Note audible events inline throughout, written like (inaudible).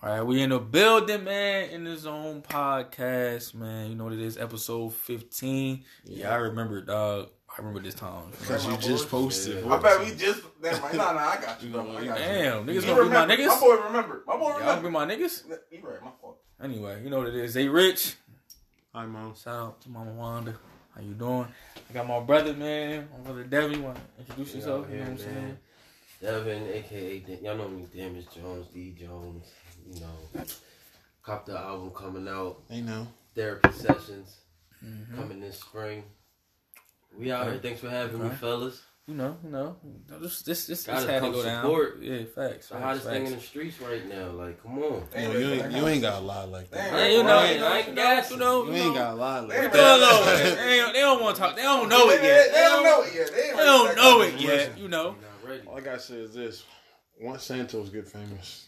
All right, we in the building, man. In the zone podcast, man. You know what it is, episode fifteen. Yeah, I remember, dog. I remember this time. Because you just posted. I bet we just. Never mind. Nah, nah, I got you. Bro. I got you. Damn, niggas gonna be my niggas. My boy remember. My boy Y'all remember. be my niggas. You right. My fault. Anyway, you know what it is. They rich. Hi, mom. Shout out to Mama Wanda. How you doing? I got my brother, man. My brother Devin. You want to introduce yourself? You know what I'm saying? Devin, aka Dan- y'all know me, Damage Jones, D Jones. You know, cop the album coming out. They know. Therapy sessions Mhm. coming this spring. We out here. Thanks for having me, fellas. You know, you know. This, this, this, Gotta this had to come go down. Yeah, facts. The facts, hottest thing in the streets right now. Like, come on. They Yo, ready you ain't, you ain't got a lie like that. Hey, you know, Right, I ain't you know, you know, You you ain't know. got a lie like They They don't know. They, don't want to talk. They don't know it yet. they don't know it yet. They, ain't They ready don't know that it kind yet. You know. I'm not ready. All I gotta say is this: once Santos get famous,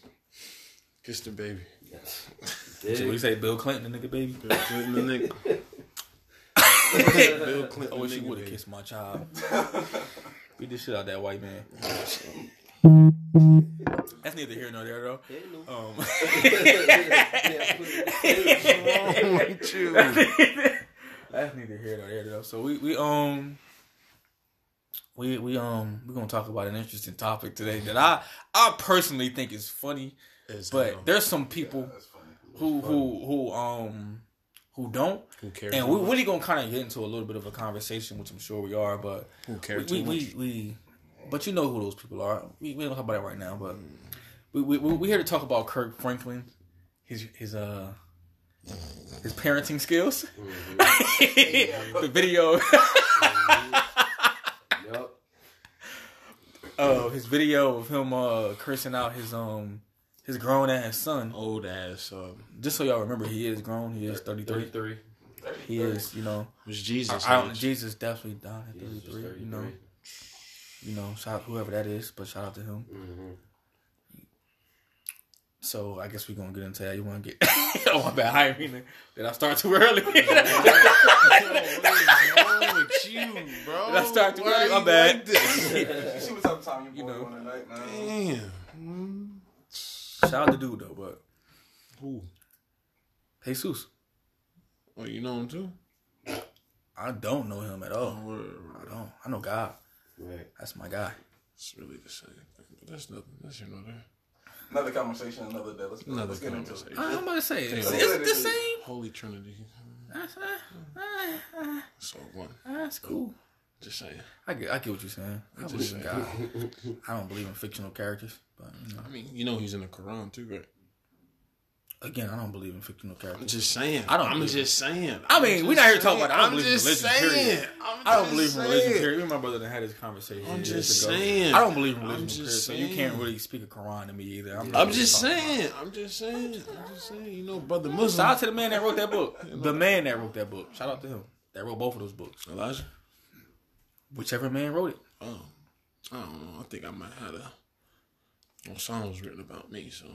kiss the baby. Yes. (laughs) So we say Bill Clinton, the nigga baby. Bill Clinton, the nigga. (laughs) Bill Clinton, I wish the he nigga, would have kissed my child. (laughs) Beat the shit out that white man. That's neither here nor there though. Um, What's wrong with you? That's neither here nor there though. So we we um we we um we're gonna talk about an interesting topic today that I I personally think is funny, It's, but um, there's some people That's funny. who who who um who don't, who cares? and we're really gonna kind of get into a little bit of a conversation, which I'm sure we are, but who we cares we, too much? we, we but you know who those people are. We we don't talk about it right now, but we we we we here to talk about Kirk Franklin, his his uh his parenting skills, (laughs) the video. Yup. uh, his video of him uh cursing out his um his grown ass son. Old ass. Um, Just so y'all remember, he is grown. He is thirty three. 33. He is, you know. was Jesus. I, I don't. Jesus definitely down at thirty Jesus three. You know, you know. Shout out whoever that is, but shout out to him. Mhm. So I guess we're gonna get into that. You want to get? oh my bad. I didn't mean to- Did I start too early? What's wrong with you, bro? (laughs) Did I start too Why early? you My bad. like this? (laughs) You see what type of time you You know. on tonight, man. Damn. shout out to dude though, but Who? Jesus, Oh, you know him too? I don't know him at all. Word. I don't. I know God. Right. That's my guy. It's really the same. But that's nothing. That's you know that. Another conversation, another day. Let's, Another let's get into it. I'm about to say, is, Yeah. is it the same? Holy Trinity. That's, So one. that's cool. Just saying. I get, I get what you're saying. I Just believe in saying. God. I don't believe in fictional characters, but you know, I mean, you know he's in the Quran too, right? Again, I don't believe in fictional characters. I'm just saying. I don't I'm just saying. I mean, we're not here to talk saying. about- I don't I'm believe in religion, saying. period. I'm I don't believe in religion. Period. Me and my brother that had this conversation. I'm just ago. saying. I don't believe in religion. period, so you can't really speak a Quran to me either. I'm, I'm just talking about- saying. I'm just saying. I'm just saying. You know, brother Muslim. Shout out to the man that wrote that book. (laughs) The man that wrote that book. Shout out to him. That wrote both of those books. Elijah. Whichever man wrote it. Oh, I don't know. I think I might have a. Well, songs written about me, so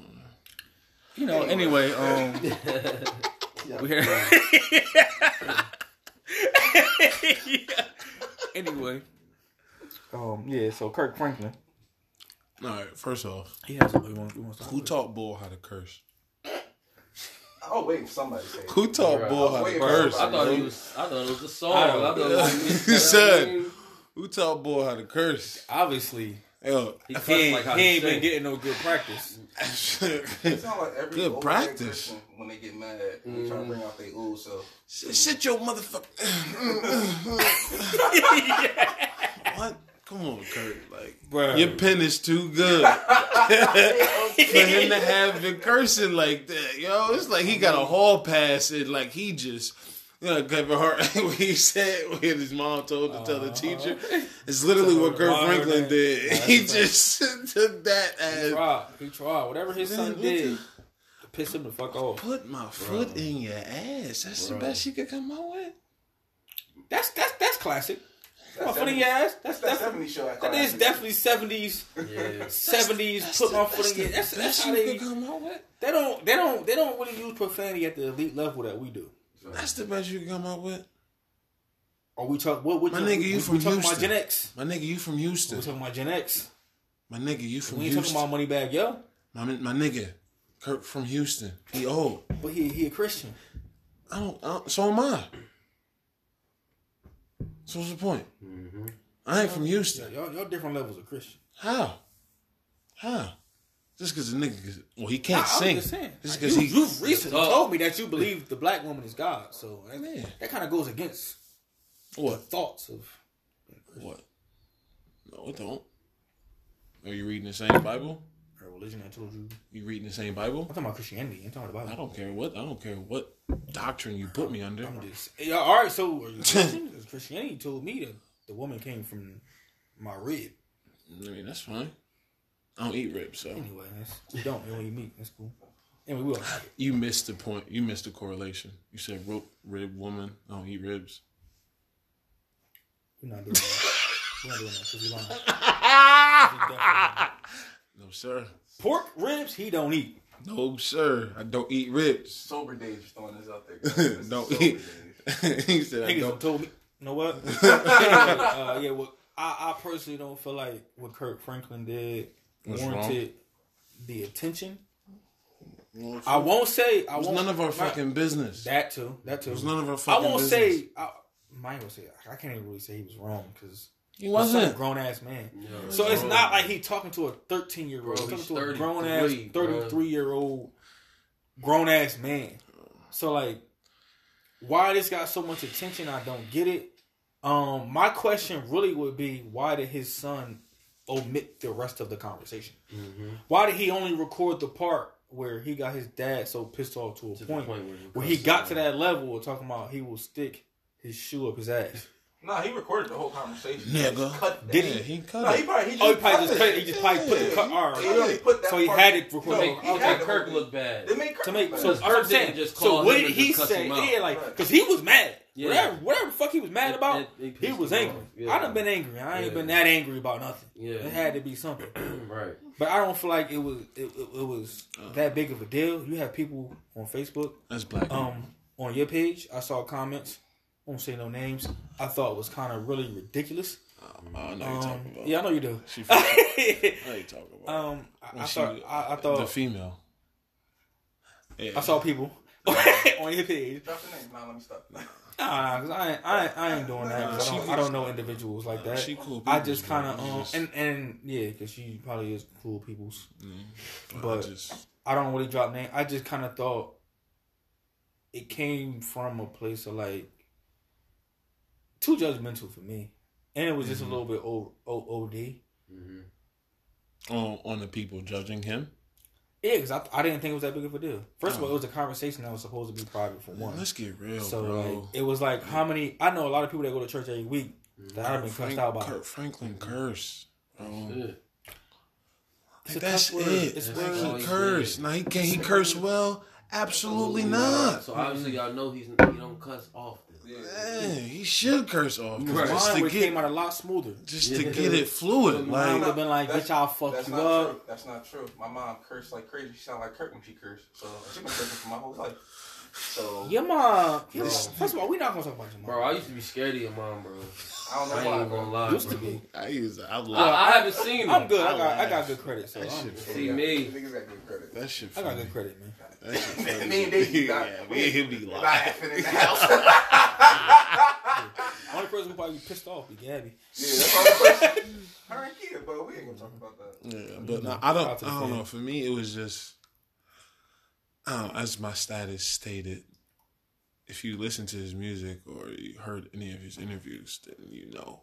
You know. Anyway, um, (laughs) we here. (laughs) Anyway, um, yeah. So Kirk Franklin, all right. First off, he has something he wants. He wants to who taught Bull how to curse? Oh, wait somebody to say it. Who taught Right. Bull how to waiting for curse? I thought bro? it was. I thought it was a song. I I, thought it was. (laughs) You said- Who taught Bull how to curse? Obviously, Yo, He he ain't, like he ain't been getting no good practice. (laughs) It sound like every Good practice. when they get mad, they try to bring out their old self. Sit your motherfucker. (laughs) what? Come on, Kurt. Like, Bruh. your pen is too good (laughs) for him to have been cursing like that. Yo, it's like he got a hall pass and like he just. You know, Kevin Hart, (laughs) what he said when his mom told to tell the uh-huh. teacher, (laughs) it's literally what Kirk Franklin did. That's (laughs) He just took that He as tried. He tried. Whatever his son what did to piss him the fuck off. put my foot in your ass. That's the best you could come up with. That's that's that's classic. Put my That's foot in your ass. That's That's definitely 70s show. that is definitely seventies, Yeah. seventies. Put my foot in your. Ass. That's, the that's best how you they. could come out with. They don't. They don't. They don't really use profanity at the elite level that we do. That's the best you can come up with. Are we talking? What? what My we, nigga, we, you we from talking about Houston. Gen X. My nigga, you from Houston? We talking about Gen X. My nigga, you from Houston. We ain't talking about money bag, yo. My my nigga, Kirk from Houston. He old. But he he a Christian. I don't, I don't. So am I. So what's the point? Mm-hmm. I ain't from Houston. Y'all, y'all different levels of Christian. How? How? Just because the nigga, well, he can't I- I'm sing. just saying. Just Like, because you, he. you recently Talk. told me that you believe the black woman is God, so that, Yeah. that kind of goes against the What? thoughts of. What? No, it don't. Are you reading the same Bible? Her religion I told you. You reading the same Bible? I'm talking about Christianity. I'm talking about the I don't care what. I don't care what doctrine you put me under. I'm just yeah, all right. So are you (laughs) Christianity told me that the woman came from my rib. I mean, that's fine. I don't eat ribs, so Anyway, that's, we don't. We don't eat meat. That's cool. Anyway, we don't have it. you missed the point. You missed the correlation. You said rope rib woman. I don't eat ribs. We're not doing that. We're not doing that because we lying. (laughs) 'Cause we definitely- No, sir. Pork ribs, he don't eat. No, sir. I don't eat ribs. Sober days just throwing this out there. (laughs) guys. This is don't eat. days. (laughs) he said I Niggas don't. done told me. You know what? anyway, uh, yeah, well, I, I personally don't feel like what Kirk Franklin did What's warranted the attention. I won't say. I It was won't, none of our my- fucking business. That too. That too. It was none of our I fucking won't business. say. I, I ain't gonna say. I can't even really say he was wrong because he wasn't. A grown ass man. Yeah, So it's bro. not like he talking to a thirteen year old. He's he's talking to a grown ass 33, thirty three year old grown ass man. So like, why this got so much attention? I don't get it. Um, my question really would be, why did his son omit the rest of the conversation? Mm-hmm. Why did he only record the part where he got his dad so pissed off to a To point, point where he where he got to that level of talking about he will stick his shoe up his ass? Nah, he recorded the whole conversation. Nigga. Cut that. Did Yeah, he? he cut Nah, it. he probably he just, Oh, he probably just cut cut it. He just probably put the cut. All right. He only put that So he part- had it recorded. No, Okay. had Kirk hold looked bad. They made Kirk to make look so bad. I'm Kirk saying. didn't just so what did he say? him out. Yeah, like Right. because he was mad. Yeah. Whatever, whatever the fuck he was mad It- about, it- it he was angry. Yeah. I done been angry. I ain't Yeah. been that angry about nothing. Yeah. It had to be something. (clears throat) right. But I don't feel like it was it, it, it was that big of a deal. You have people on Facebook, That's black. um, on your page. I saw comments. I won't say no names. I thought it was kind of really ridiculous. Oh, I know you're Um, talking about. yeah, I know you do. She. (laughs) I know you're talking about. um, I, When I she- thought I, I the thought female. Yeah. I saw people (laughs) on your page. Drop the name. Nah, let me stop. Nah, cause I I I ain't doing that. 'cause I, don't, I don't know individuals like that. She cool. I just kind of um Just- and and yeah, cause she probably is cool people's. I but- just I don't really drop name. I just kind of thought it came from a place of like too judgmental for me, and it was just Mm-hmm. a little bit o, o, od. Mm-hmm. on on the people judging him. Yeah, because I, I didn't think it was that big of a deal. First of oh. all, it was a conversation that was supposed to be private for one. Let's get real, So bro. like, it was like how many? I know a lot of people that go to church every week that I've been Frank- cussed out by. Kirk Franklin mm-hmm. curse. Bro. Good. It's That's it. It's Like, word. all he he curse. Now he can he curse well? Absolutely not. So obviously y'all know he's he don't cuss often. Yeah, he should curse off 'cause Right. just Mine to get came out a lot smoother. just to get it fluid. Mine Like would have been like, bitch, I'll fuck you up. true. That's not true. My mom cursed like crazy. She sounded like Kirk when she cursed. So she been cursing for my whole life. So Your mom. Bro. First of all, we're not gonna talk about your mom. Bro, I used to be scared of your mom, bro. I don't know I ain't why. even bro. gonna lie. Used to be. I use I I, love I haven't seen I'm good. I I got I got good credit. So That I'm, shit See me. Niggas got good credit. that shit. I got good credit, man. That shit funny. (laughs) Me and Davey got- (laughs) yeah, me and him be laughing. Laughing in the house. Only person who probably be pissed off be Gabby. Yeah, that's all the question. Her (laughs) and Kia, but we ain't gonna talk about that. Yeah, but no, I don't. Shout out to the I don't fam. know. For me, it was just, I know, as my status stated. If you listen to his music or you heard any of his interviews, then you know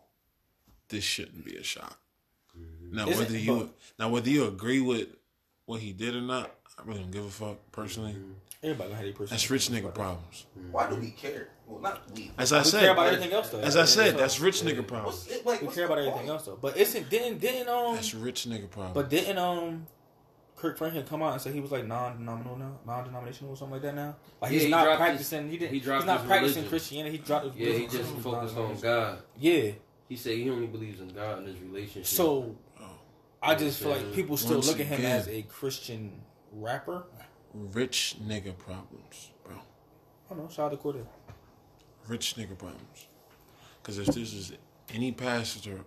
this shouldn't be a shock. Mm-hmm. Now, Is it? whether you But- now whether you agree with what he did or not, I really don't give a fuck personally. Mm-hmm. Everybody gonna have their personal. That's rich nigga problems. Why do we care? Well, not we. As I We said, care about everything else though. as I said, that's rich nigga problems. What's it like? we what's care the about everything else though. But isn't didn't didn't um That's rich nigga problems. but didn't um Kirk Franklin come out and say he was like non-denominational now, non-denominational or something like that now? Like Yeah, he's he not dropped practicing. he didn't. he dropped he's not practicing religion. Christianity. He dropped his Yeah, he just He's focused on. God. Yeah. He said he only believes in God and his relationship. So I just feel like people still Once look at him again. as a Christian rapper. Rich nigga problems, bro. I don't know. Shout out to Cordell. rich nigga problems. Because if this is any passenger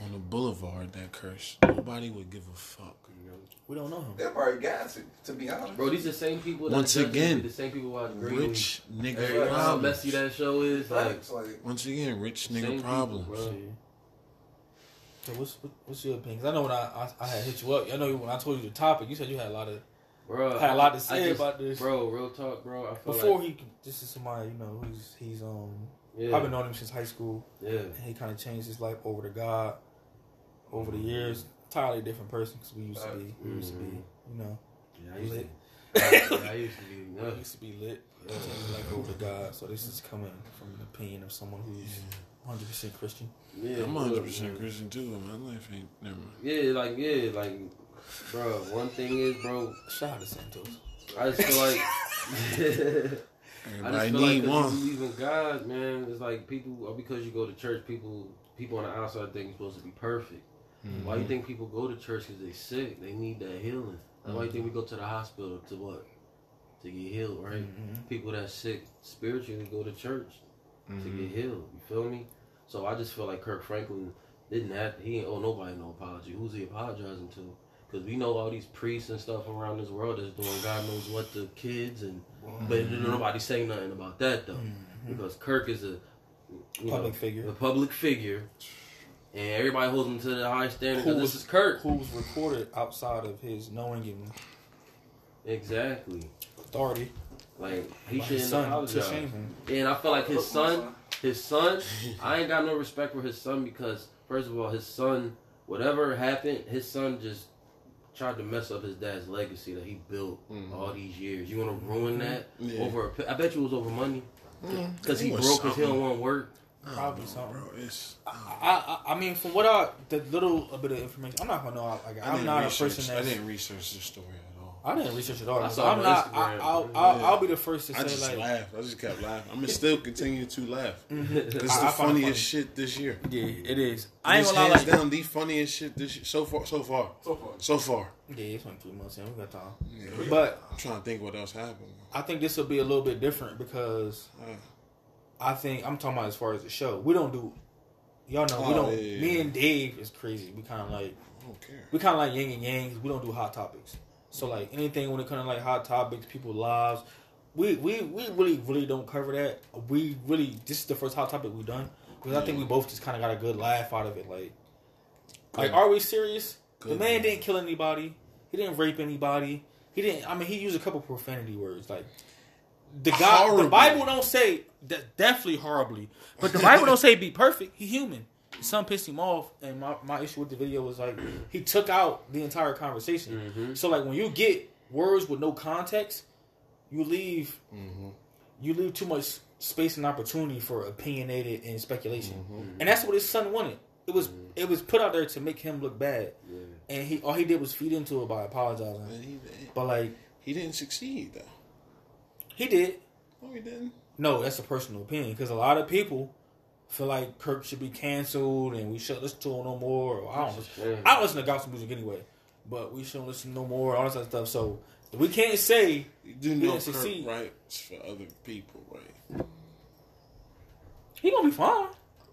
on the boulevard that cursed, nobody would give a fuck. We don't know him. They probably got to, to be honest. Bro, these are the same people. That Once again, the same people watch Green Rich Hey, nigga you know how problems. messy that show is. Like, like, Once again, rich nigga problems. bro. So what's what's your opinion? 'Cause I know when I, I I had hit you up, I know when I told you the topic, you said you had a lot of bro, had a lot to say just- about this. Bro, real talk, bro. I feel Before like, he, this is somebody you know he's he's um yeah, I've been knowing him since high school, yeah, and he kind of changed his life over to God over the years. Entirely different person because we used to be we used to be you know yeah. I used to, lit. yeah, I used to be (laughs) we nuts. used to be lit. He changed his over to God. So this is coming from an opinion of someone who's 100 percent Christian. Yeah, I'm 100 percent yeah. Christian too. My life ain't never. Yeah, like yeah, like, bro. One thing is, bro. Shout out to Santos. I just feel like. (laughs) I just Everybody feel like need 'cause one. you believe in God, man. It's like people, or because you go to church, people, people on the outside think you're supposed to be perfect. Why Mm-hmm. you think people go to church? Because they sick. They need that healing. That's why you think we go to the hospital to what? To get healed, right? Mhm. People that sick spiritually go to church to Mm-hmm. get healed. You feel me? So I just feel like Kirk Franklin didn't have. He ain't owe nobody no apology. Who's he apologizing to? Because we know all these priests and stuff around this world is doing God knows what to kids, and but mm-hmm. nobody saying nothing about that though, mm-hmm. because Kirk is a you know, Public figure. a public figure, and everybody holds him to the high standard. Who 'cause was- this is Kirk? Who was recorded outside of his knowing and Exactly. authority. Like he by his shouldn't son to apologize. shame him. And I feel like his son, his son, I ain't got no respect for his son because first of all, his son, whatever happened, his son just tried to mess up his dad's legacy that he built Mhm. all these years. You want to ruin that Yeah. over? A, pi- I bet you it was over money because It he broke because he don't something. want work. Probably I don't know, something. bro. It's I, I I mean, from what I the little a bit of information, I'm not gonna know. Like, I I'm didn't not a person. person I didn't research the story at all. I didn't research it all. I so I'm not. I, will I'll, Yeah. I'll be the first to I say just like, laughed. I just kept (laughs) laughing. I'm still continue to laugh. (laughs) This is the I find it funniest funny. shit this year. Yeah, it is. I ain't It's gonna lie. Like, down the funniest shit this year. so far. So far. so far. So far. yeah, it's only three months in. We got time. Yeah. But I'm trying to think what else happened. I think this will be a little bit different because Uh, I think I'm talking about as far as the show. We don't do. Y'all know we Oh, don't. yeah, yeah, Me and Dave is crazy. We kind of like I don't care. we kind of like yin and yang. We don't do hot topics. So like anything when it comes to like hot topics, people lives, we we we really really don't cover that. We really this is the first hot topic we've done because I think we both just kind of got a good laugh out of it. Like, like are we serious? the man didn't kill anybody. He didn't rape anybody. He didn't. I mean, he used a couple profanity words like. The God, the Bible don't say that definitely horribly, but the Bible don't say be perfect. He human. Some pissed him off, and my, my issue with the video was like he took out the entire conversation. Mhm. So like when you get words with no context, you leave Mm-hmm. you leave too much space and opportunity for opinionated and speculation, Mm-hmm. and that's what his son wanted. It was it was put out there to make him look bad, Yeah. and he all he did was feed into it by apologizing. And he, But like he didn't succeed though. he did, No, he didn't. no, that's a personal opinion because a lot of people feel like Kirk should be canceled and we shouldn't listen to him no more. Or I don't. Yeah. I don't listen to gospel music anyway, but we shouldn't listen no more. All this other stuff. So we can't say You do He know didn't Kirk succeed. rights for other people, right? he gonna be fine.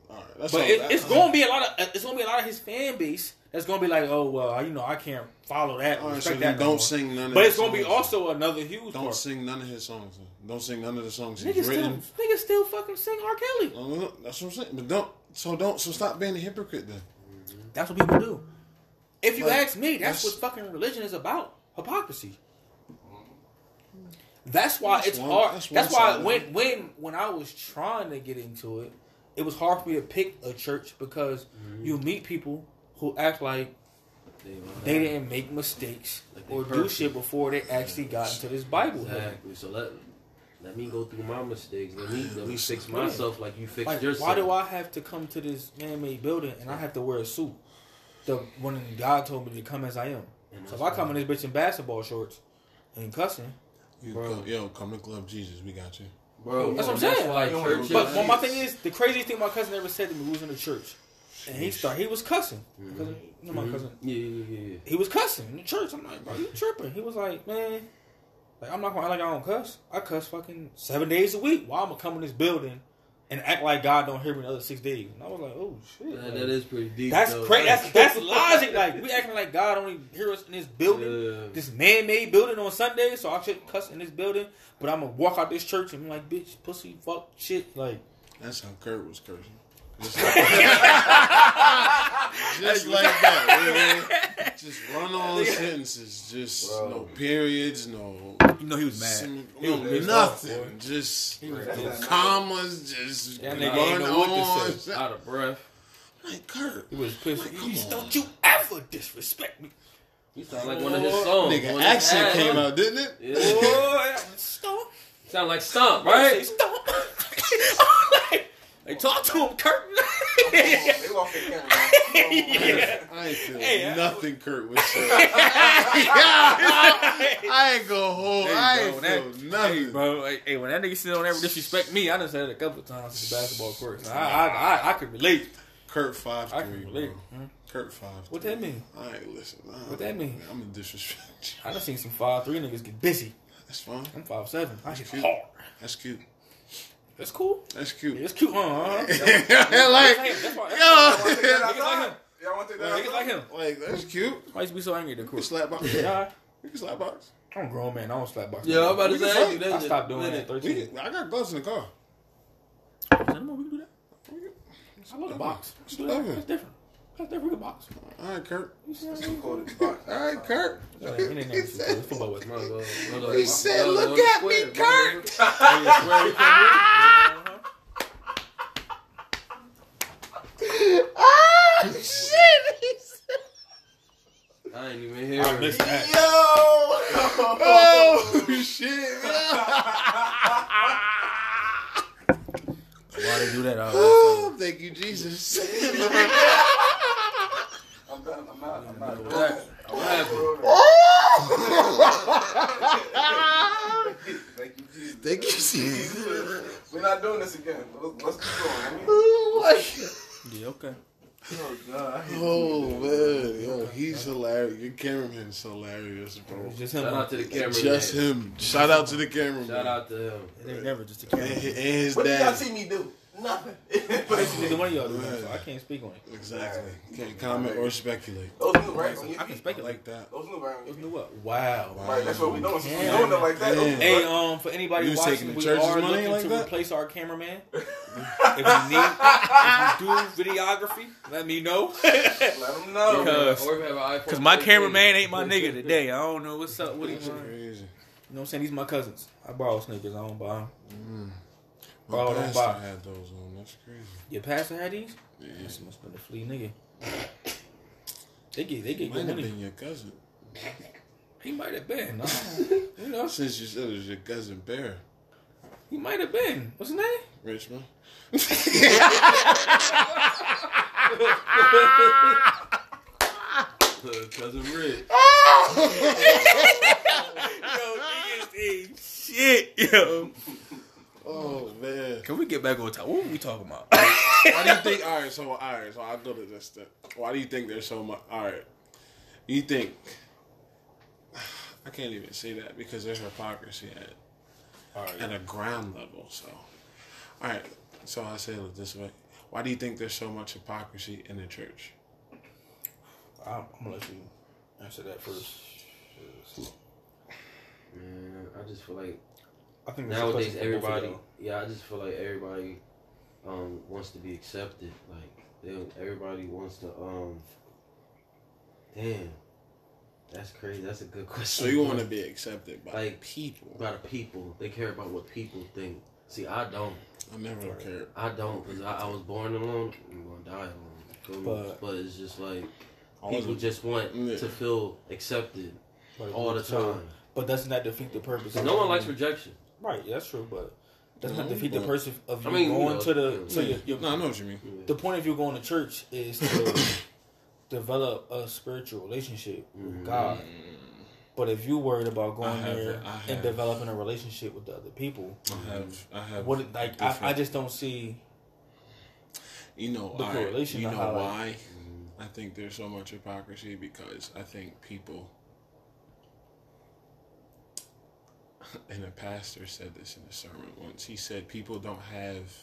All right, that's But all. it, that- it's gonna be a lot of it's gonna be a lot of his fan base that's gonna be like, oh well, you know, I can't follow that. All right, respect so that don't sing none of. But it's gonna be also another huge Don't part. sing none of his songs. Don't sing none of the songs Niggas he's still, written. niggas still fucking sing R. Kelly. Uh, That's what I'm saying. But don't. So don't. So stop being a hypocrite then. That's what people do. If you Like, ask me, that's, that's- what fucking religion is about. Hypocrisy. That's why That's it's one- hard. that's That's, why when when when I was trying to get into it, it was hard for me to pick a church because Mm-hmm. you meet people who act like They, they didn't make mistakes Like they or do shit before they actually got into this Bible. Exactly. So let let me go through my mistakes. Let me let me (sighs) fix myself like you fixed Like, yourself. why do I have to come to this man-made building and I have to wear a suit? The when God told me to come as I am. So if I come why- in this bitch in basketball shorts and cussing, You Bro. come, yo, come to Club Jesus. We got you. bro, That's what I'm saying. why You don't churches. But well, my thing is, the craziest thing my cousin ever said to me we was in the church, and he started. He was cussing. My cousin, you know my Mhm. cousin. Yeah, yeah, yeah, yeah. He was cussing in the church. I'm like, bro, you tripping? He was like, man, like I'm not gonna act like I don't cuss. I cuss fucking seven days a week. Why I'm gonna come in this building and act like God don't hear me the other six days. And I was like, oh shit. That, like, that is pretty deep. that's crazy. That's that's logic. Like we acting like God only hear us in this building, Yeah. this man-made building on Sunday, so I shouldn't cuss in this building. But I'm gonna walk out this church and be like, bitch, pussy, fuck, shit. Like That's how Kurt was cursing. Just like, Just like that. man. Just run on sentences. Just Bro. no periods, no, you know, he was mad. sem- He was no pissed off, nothing. boy. just He was That's pissed. not- commas. Just That run ain't know on. to out of breath. Like Kurt. He was pissed. Like, You come on. don't you ever disrespect me. You sound like one of his songs. Nigga, One of his accent ad- came out, didn't it? Yeah. (laughs) Boy, stop. Sound like Stomp, Right? right? Stop. (laughs) like, like, talk to him, Kurt. (laughs) They lost their camera. Yeah. I ain't feel Hey, I- nothing Kurt was (laughs) saying. I ain't gonna hold. Hey, I bro, ain't that- feel nothing. Hey, bro. Like, hey, when that nigga still don't ever disrespect me, I done said it a couple of times in the basketball court. So I, I, I, I could relate. Kurt five I three, can bro. relate. Hmm? Kurt five. What three. that mean? I ain't listen. I What that mean? I'm gonna disrespect. I done seen some five three niggas get busy. That's fine. I'm five seven. I get cute. hard. That's cute. That's cool. That's Yeah, cute. it's cute. Uh, uh, (laughs) like, that's why. Yo, Take Niggas like him. Y'all want to take that Niggas like him. like that's cute. Why used to be so angry at the You can slap box. Yeah, You can slap box. I'm a grown man. I don't slap box. Yeah, I'm about to say you. I stopped doing that it- 13. I got gloves in the car. Anymore, we can do that. I love the box. It's Do that. lovely. That's different. That's different. We can box. All right, Kurt. You see what I'm It's saying? called. All right, Kurt. It ain't- it ain't never too cool. It's football with Might as well- might as well- He said, might as well "Look at me. Kurt." (laughs) Ah, (laughs) shit. I ain't even hear I missed that. Yo. Oh (laughs) shit. Why they do that? Oh, thank you, Jesus. I'm done. I'm not. I'm not doing What that. happened? Thank you, Jesus. Thank you, Jesus. We're not doing this again. Let's, let's keep going. I mean, Oh, my yeah, okay. oh God. Oh man, yo, he's hilarious. Your cameraman's hilarious, bro. Just him. Shout out to the camera. Just him. Shout out to the cameraman. Shout out to him. It never just a And camera. hi- and his What did y'all dad. see me do? Nothing. Neither one of y'all do that, so I can't speak on it. Exactly. Can't comment or speculate. Those new, right? I can I speculate. like that. Those new, right? You know what? Wow. Right, that's what we doing. So we Damn. doing it like that. Damn. Hey, um, for anybody You watching, we are looking like to that? replace our cameraman. (laughs) if you need, if you do videography, let me know. (laughs) Let them know. Because- Or if you have an iPhone Cause my cameraman ain't my nigga today. I don't know what's up with him. That's man. You know what I'm saying? These my cousins. I borrow sneakers. I don't buy them. My Borrow don't pastor buy. had those on. That's crazy. Your pastor had these? Yeah. This must have been a flea nigga. They get they get Might good have money. been your cousin. He might have been. I (laughs) you know, Since you said it was your cousin Bear, he might have been. What's his name? Richmond. (laughs) Cousin Rick. (laughs) Yo, niggas ain't shit, yo. Oh man. Can we get back on top? What were we talking about? Why do you think? All right, so all right, so I'll go to this. Then. Why do you think there's so much? All right, you think? I can't even say that because there's hypocrisy at All right. at a ground level. So, all right, so I say it this way: Why do you think there's so much hypocrisy in the church? I'm, I'm gonna let you answer that first. Man, I just feel like I think nowadays question for both of everybody. Yeah, I just feel like everybody um wants to be accepted. Like they, everybody wants to um. Damn, that's crazy. That's a good (laughs) question. So you want to be accepted by Like, people? by the people? They care about what people think. See, I don't. I never cared. I don't because I, I was born alone. I'm gonna die alone. But- but it's just like people wasn't- just want Yeah. to feel accepted But- all the so- time. But doesn't that defeat the purpose? no one likes rejection. Right, that's true, but doesn't that Mhm, defeat the but- purpose of you I mean, you going know, to the yeah. so your, your, No, I know what you mean. the point of you going to church is to (coughs) develop a spiritual relationship with Mhm. God. But if you worried about going I have there and developing a relationship with the other people, I have, I have. what like I, I just don't see You know, the all right, correlation you know how, like- why? I think there's so much hypocrisy because I think people, (laughs) and a pastor said this in a sermon once. He said people don't have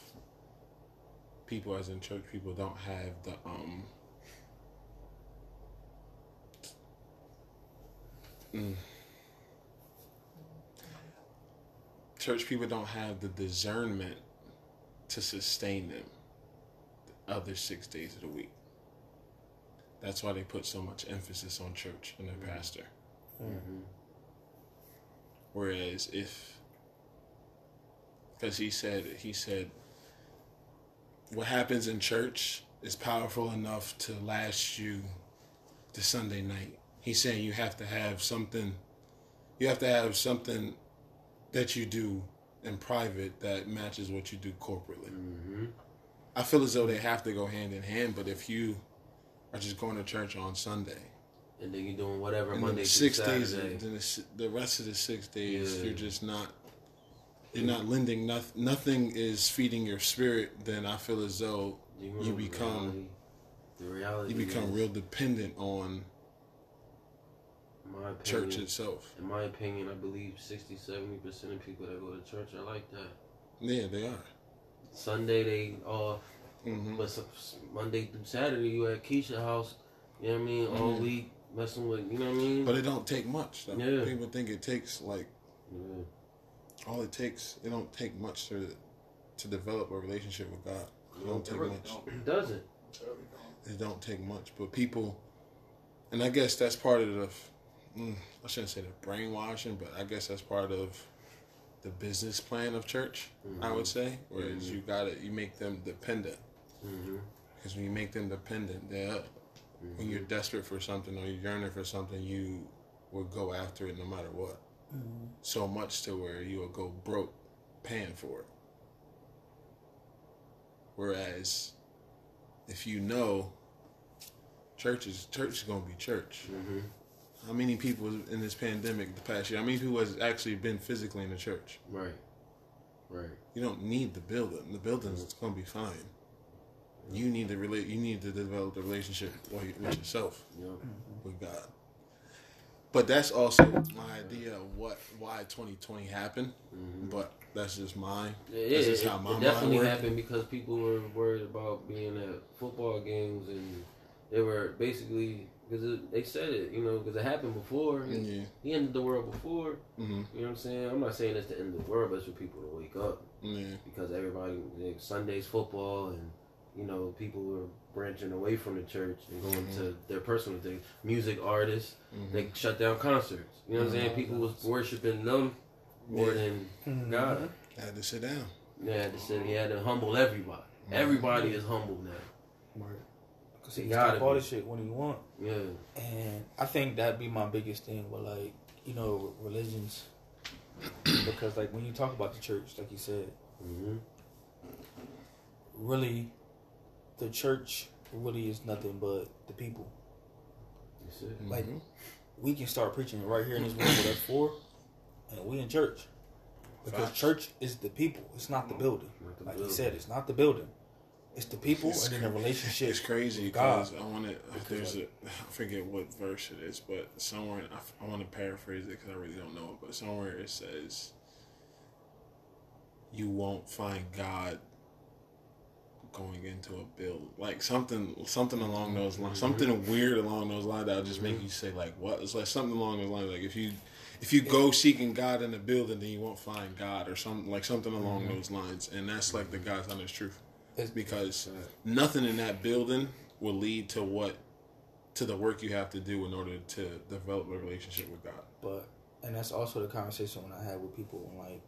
people, as in church people, don't have the um. mm. Church people don't have the discernment to sustain them the other six days of the week. That's why they put so much emphasis on church and their pastor. Whereas if, because he said he said, what happens in church is powerful enough to last you to Sunday night. He's saying you have to have something, you have to have something that you do in private that matches what you do corporately. Mm-hmm. I feel as though they have to go hand in hand, but if you are just going to church on Sunday, And then you're doing whatever and Monday through six days, Saturday. then the, the rest of the six days, Yeah. you're just not, you're not lending nothing. Nothing is feeding your spirit. Then I feel as though You, you become the reality. you become real dependent on my opinion, church itself. In my opinion, I believe 60, 70 percent of people that go to church are like that. Yeah, they are. Sunday they off, hmm but Monday through Saturday you at Keisha house. You know what I mean? All Mhm. week messing with. You know what I mean? But it don't take much. Though. Yeah. People think it takes like yeah. all it takes. It don't take much to to develop a relationship with God. It don't It take really much. don't. It doesn't. It don't. Take much, but people, and I guess that's part of the. Mm, I shouldn't say the brainwashing, but I guess that's part of the business plan of church. I would say, whereas you got to you make them dependent, Mm-hmm. because when you make them dependent, they when you're desperate for something or you're yearning for something, you will go after it no matter what. Mm-hmm. So much to where you will go broke paying for it. Whereas, if you know, church is church is gonna be church. Mm-hmm. How many people in this pandemic the past year? How many people has actually been physically in the church? Right. Right. You don't need the building. The building's mm-hmm. gonna be fine. You need to relate. You need to develop the relationship with with yourself. Yep. with God. But that's also my idea of what why 2020 happened. But that's just mine. Yeah, That's it, just it, how my it mind definitely works. happened because people were worried about being at football games and they were basically because they said it, you know, because it happened before. He, Yeah. he ended the world before. hmm You know what I'm saying? I'm not saying it's the end of the world, but it's for people to wake up Yeah. because everybody like, Sunday's football and you know people were branching away from the church and going Mm-hmm. to their personal things. Music artists they shut down concerts. You know what I'm saying? People was worshiping them more Mm-hmm. Yeah. than God. I had to sit down. Yeah, the city had to humble everybody. Everybody is humble now. Right. Cause he You can gotta stop all this shit when he want. Yeah. And I think that'd be my biggest thing with like, you know, religions. (coughs) because like when you talk about the church, like you said, hmm really the church really is nothing but the people. That's it. Like Mhm. we can start preaching right here in this room with us (coughs) four and we in church. Because Facts. church is the people. It's not the building. Not the Like building. you said, it's not the building. It's the people It's and then the relationship. It's crazy with God. because I want to. There's a. I forget what verse it is, but somewhere I, I want to paraphrase it because I really don't know it. But somewhere it says, "You won't find God going into a build like something something along those lines something weird along those lines that'll just make mm-hmm. you say like what? It's like something along those lines like if you if you go seeking God in the building then you won't find God or something like something along mm-hmm. those lines and that's like the God's honest truth. It's- because uh, nothing in that building will lead to what to the work you have to do in order to develop a relationship with God. But and that's also the conversation when I had with people like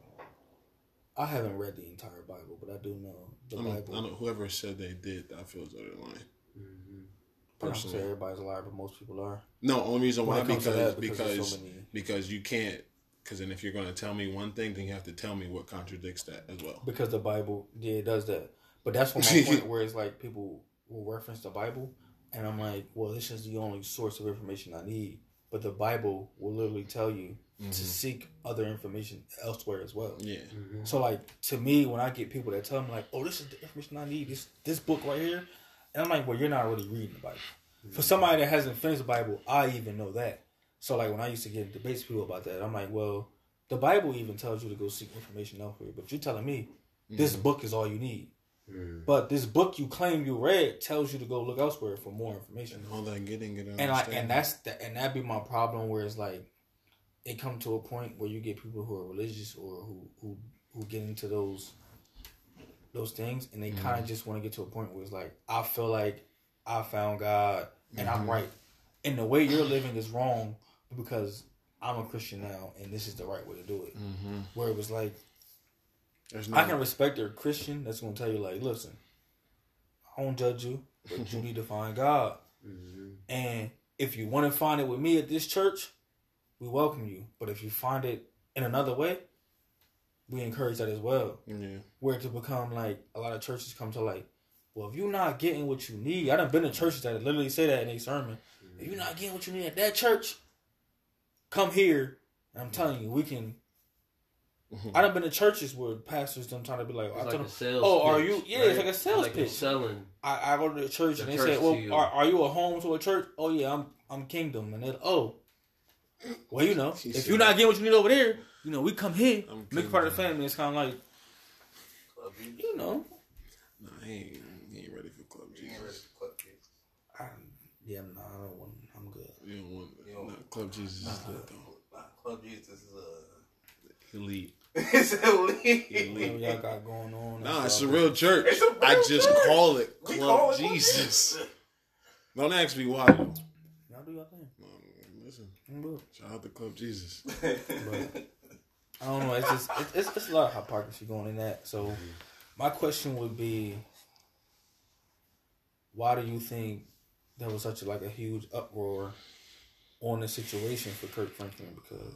I haven't read the entire Bible, but I do know the I don't, Bible. I don't whoever said they did, I feel as though they're. Mm-hmm. I'm not saying personally. everybody's a liar, but most people are. No, only reason why it comes to because that, because because so because you can't because then if you're going to tell me one thing, then you have to tell me what contradicts that as well. Because the Bible, yeah, it does that. But that's what my (laughs) point where it's like people will reference the Bible, and I'm like, well, this is the only source of information I need. But the Bible will literally tell you to mm-hmm. seek other information elsewhere as well. Yeah, mm-hmm. So like to me, when I get people that tell me like, "Oh, this is the information I need," this this book right here, and I'm like, "Well, you're not really reading the Bible." For mm-hmm. somebody that hasn't finished the Bible, I even know that. So like when I used to get in debates with people about that, I'm like, "Well, the Bible even tells you to go seek information elsewhere, but you're telling me this book is all you need." Mm. But this book you claim you read tells you to go look elsewhere for more information. all that getting it. And like, and that's the, and that be my problem. Where it's like, it come to a point where you get people who are religious or who who who get into those those things, and they kind of just want to get to a point where it's like, I feel like I found God and I'm right, and the way you're living is wrong because I'm a Christian now, and this is the right way to do it. Mm-hmm. Where it was like, no, I can respect a Christian that's going to tell you like, listen, I don't judge you, but you (laughs) need to find God. Mhm. And if you want to find it with me at this church, we welcome you. But if you find it in another way, we encourage that as well. yeah. Where to become like a lot of churches come to like, well, if you're not getting what you need, I done been to churches that literally say that in a sermon. If you're not getting what you need at that church, come here. And I'm telling you, we can. Mm-hmm. I done been to churches where pastors them trying to be like, I It's told like them, a sales. Oh, are you- yeah, it's like a sales like pitch. Selling. I, I go to the church The and they church say, "Well, are, are you a home to a church?" Oh yeah, I'm I'm Kingdom, and they oh, well you know, She if you're not getting what you need over there, you know we come here, I'm make part of the family. It's kind of like you know, Nah, he ain't, he ain't ready for Club You ain't ready Jesus. for Club Jesus. I, yeah, no, I don't want. I'm good. You don't want You don't- nah, Club Jesus is good though. Nah, Club Jesus is uh, Elite. (laughs) it's elite. Whatever Elite. y'all got going on. Nah, it's a all real church. It's a real I just church. call it Club call it Jesus. Jesus. Don't ask me why. Y'all do your thing. Um, Listen, I'm good. Shout out to Club Jesus. (laughs) But I don't know. It's just it's, it's, it's a lot of hypocrisy going in that. So mm-hmm. my question would be, why do you think there was such a, like a huge uproar on the situation for Kirk Franklin? Because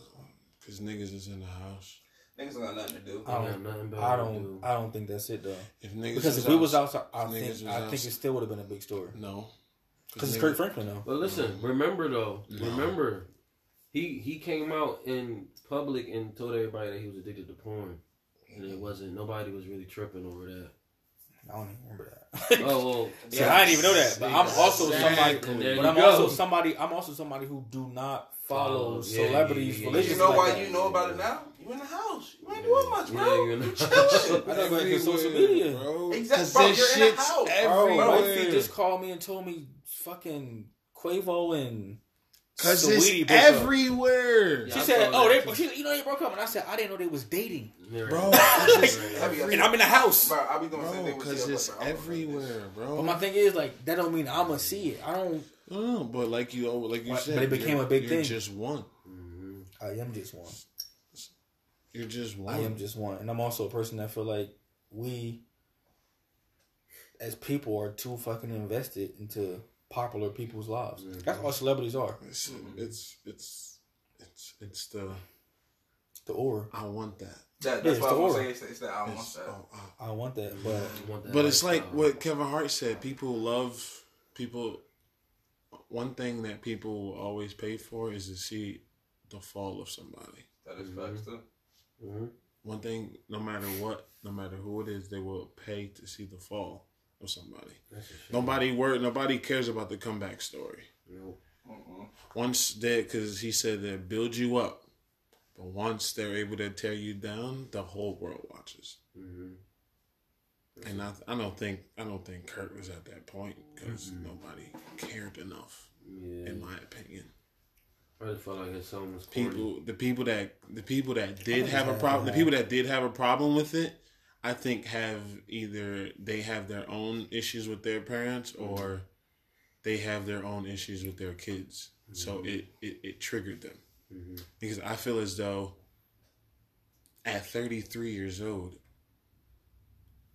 Cause niggas is in the house. Niggas got nothing to do. I don't, nothing better I don't, do. I don't think that's it though. If niggas Because if we was outs- outside, I think was I think outs- it still would have been a big story. no, Because it's niggas- Kirk Franklin though. But listen, remember though, No. remember, he he came out in public and told everybody that he was addicted to porn, and it wasn't. Nobody was really tripping over that. I don't even remember that. (laughs) Oh well, Yeah, I didn't even know that. But I'm also somebody. Exactly. There But I'm go. also somebody. I'm also somebody who do not follow Follow, yeah, celebrities yeah, yeah, But you know like why that. you know about it now? You in the house. You ain't doing much, bro. Yeah, you in the you house. chilling. I know, but it's social media. bro. Exactly, 'Cause bro, this you're in the shit's house. Bro, everywhere. wifey just called me and told me fucking Quavo and Cause Saweetie it's broke everywhere, Yeah. She I said, "Oh, that they, she, you know, they broke up," and I said, "I didn't know they was dating." bro. (laughs) And I'm in the house. Bro, I be doing the same Bro, thing cause it's bro. I don't know this. everywhere, bro. But my thing is, like, that don't mean I'ma see it. I don't. No, but like you, like you But- said, but it became a big you're thing. Just one. Mhm. I am just one. You're just one. I am just one, and I'm also a person that feel like we, as people, are too fucking invested into popular people's lives. That's all celebrities are. It's, it's it's it's it's the The aura. I want that. That, that's it's what I the was aura. gonna say. It's, it's that I want It's- that. oh. I want that, but You want that But it's like lifestyle. what Kevin Hart said. People love people. One thing that people will always pay for is to see the fall of somebody. That is facts too. Mhm. One thing, no matter what, no matter who it is, they will pay to see the fall of somebody. That's a shame. Nobody word. Nobody cares about the comeback story. Nope. Mm-mm. Once they, because he said they build you up, but once they're able to tear you down, the whole world watches. Mhm. And I, I don't think, I don't think Kurt was at that point because nobody cared enough, Yeah. in my opinion. I just felt like his song was corny. People, the people that, the people that did have a problem, the people that did have a problem with it, I think have either they have their own issues with their parents or they have their own issues with their kids. So it, it, it triggered them. Mhm. because I feel as though at 33 years old,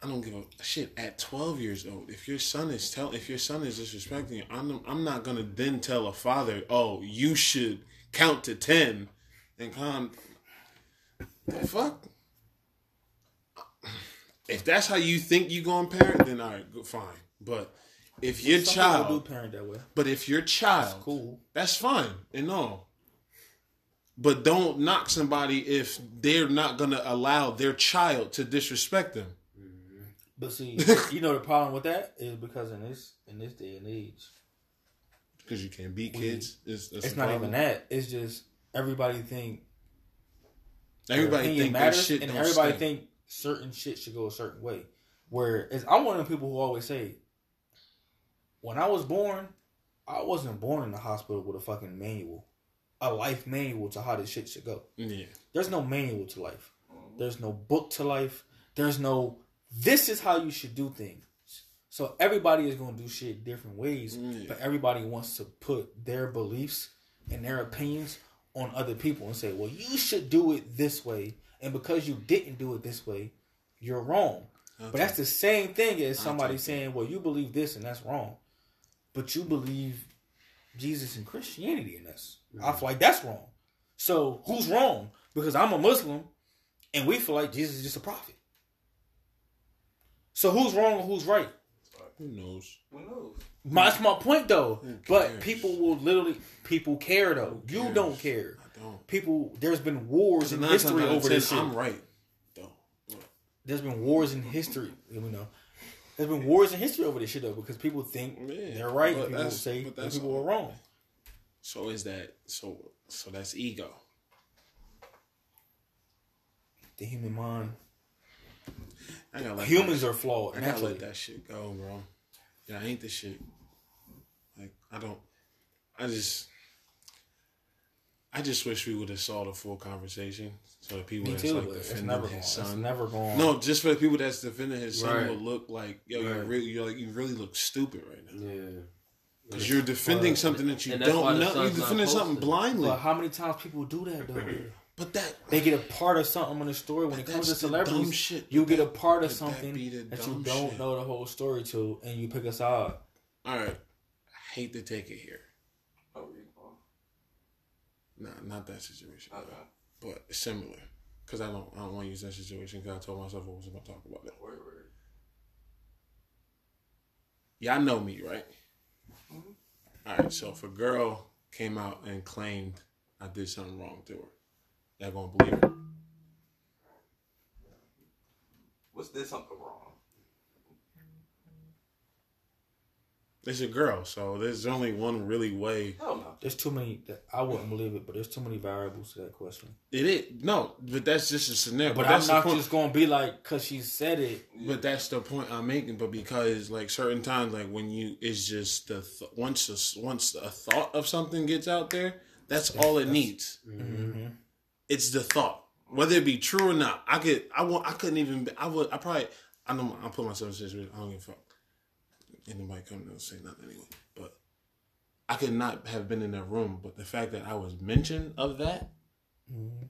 I don't give a shit. At 12 years old, if your son is tell, if your son is disrespecting you, I'm, I'm not gonna then tell a father, oh, you should count to 10 and con. The fuck. If that's how you think you gonna parent, then all right, fine. But if your some child, do parent that way. but if your child, Cool. that's fine and all. But don't knock somebody if they're not gonna allow their child to disrespect them. Mm-hmm. But see, (laughs) you know the problem with that is because in this in this day and age, Because you can't beat kids. It's, that's it's not even that. It's just everybody think Everybody think that matters, shit and everybody stink. think certain shit should go a certain way. Where is I'm one of the people who always say, when I was born, I wasn't born in the hospital with a fucking manual, a life manual to how this shit should go. Yeah. There's no manual to life. Mm-hmm. There's no book to life. There's no this is how you should do things. So everybody is going to do shit different ways, Yeah. but everybody wants to put their beliefs and their opinions on other people and say, "Well, you should do it this way." And because you didn't do it this way, you're wrong. But that's the same thing as somebody saying, "Well, you believe this and that's wrong." But you believe Jesus and Christianity in this. I mhm. feel like that's wrong. So who's wrong? Because I'm a Muslim and we feel like Jesus is just a prophet. So who's wrong and who's right? Who knows? Who knows? My- That's my point though. But people will literally people care though. You don't care. People there's been wars in history over this shit. I'm right, though. There's been wars in history, you know. There's been wars in history over this shit though because people think Yeah, they're right but people say but people are wrong. So is that so? So that's ego. The human mind I gotta let humans are flawed That, I gotta let that shit go, bro. Yeah, I ain't the shit. Like I don't. I just. I just wish we would have saw the full conversation, so the people Me that's too, like but it's defending never going. his It's son. never going. No, just for the people that's defending his son Right. will look like yo, you Right. really, you're like you really look stupid right now Yeah. because you're defending But- something that you and that's why don't know. You're defending something blindly. But how many times people do that though? (clears throat) But that They get a part of something in the story. When it comes to the celebrities, dumb shit. you get a part of that- that something that you don't shit. know the whole story to, and you pick a side. all right. I hate to take it here. Nah, not that situation. Okay. but similar. Because I don't, I don't want to use that situation. Because I told myself I wasn't going to talk about that. Word, word. Y'all know me, right? Mm-hmm. All right. So if a girl came out and claimed I did something wrong to her, y'all gonna believe her? What's this something wrong? It's a girl, so there's only one really way. Hell no. There's too many. I wouldn't believe it, but there's too many variables to that question. It is no, but that's just a scenario. But, But, I'm that's not point. just gonna be like, cause she said it. But that's the point I'm making. But because like certain times, like when you, it's just the th- once a, once a thought of something gets out there, that's all it needs. Mm-hmm. It's the thought, whether it be true or not. I could, I want, I couldn't even. I would, I probably, I don't. I put myself in a situation. I don't give a fuck. Anybody come and say nothing anyway. But I could not have been in that room. But the fact that I was mentioned of that, mm-hmm.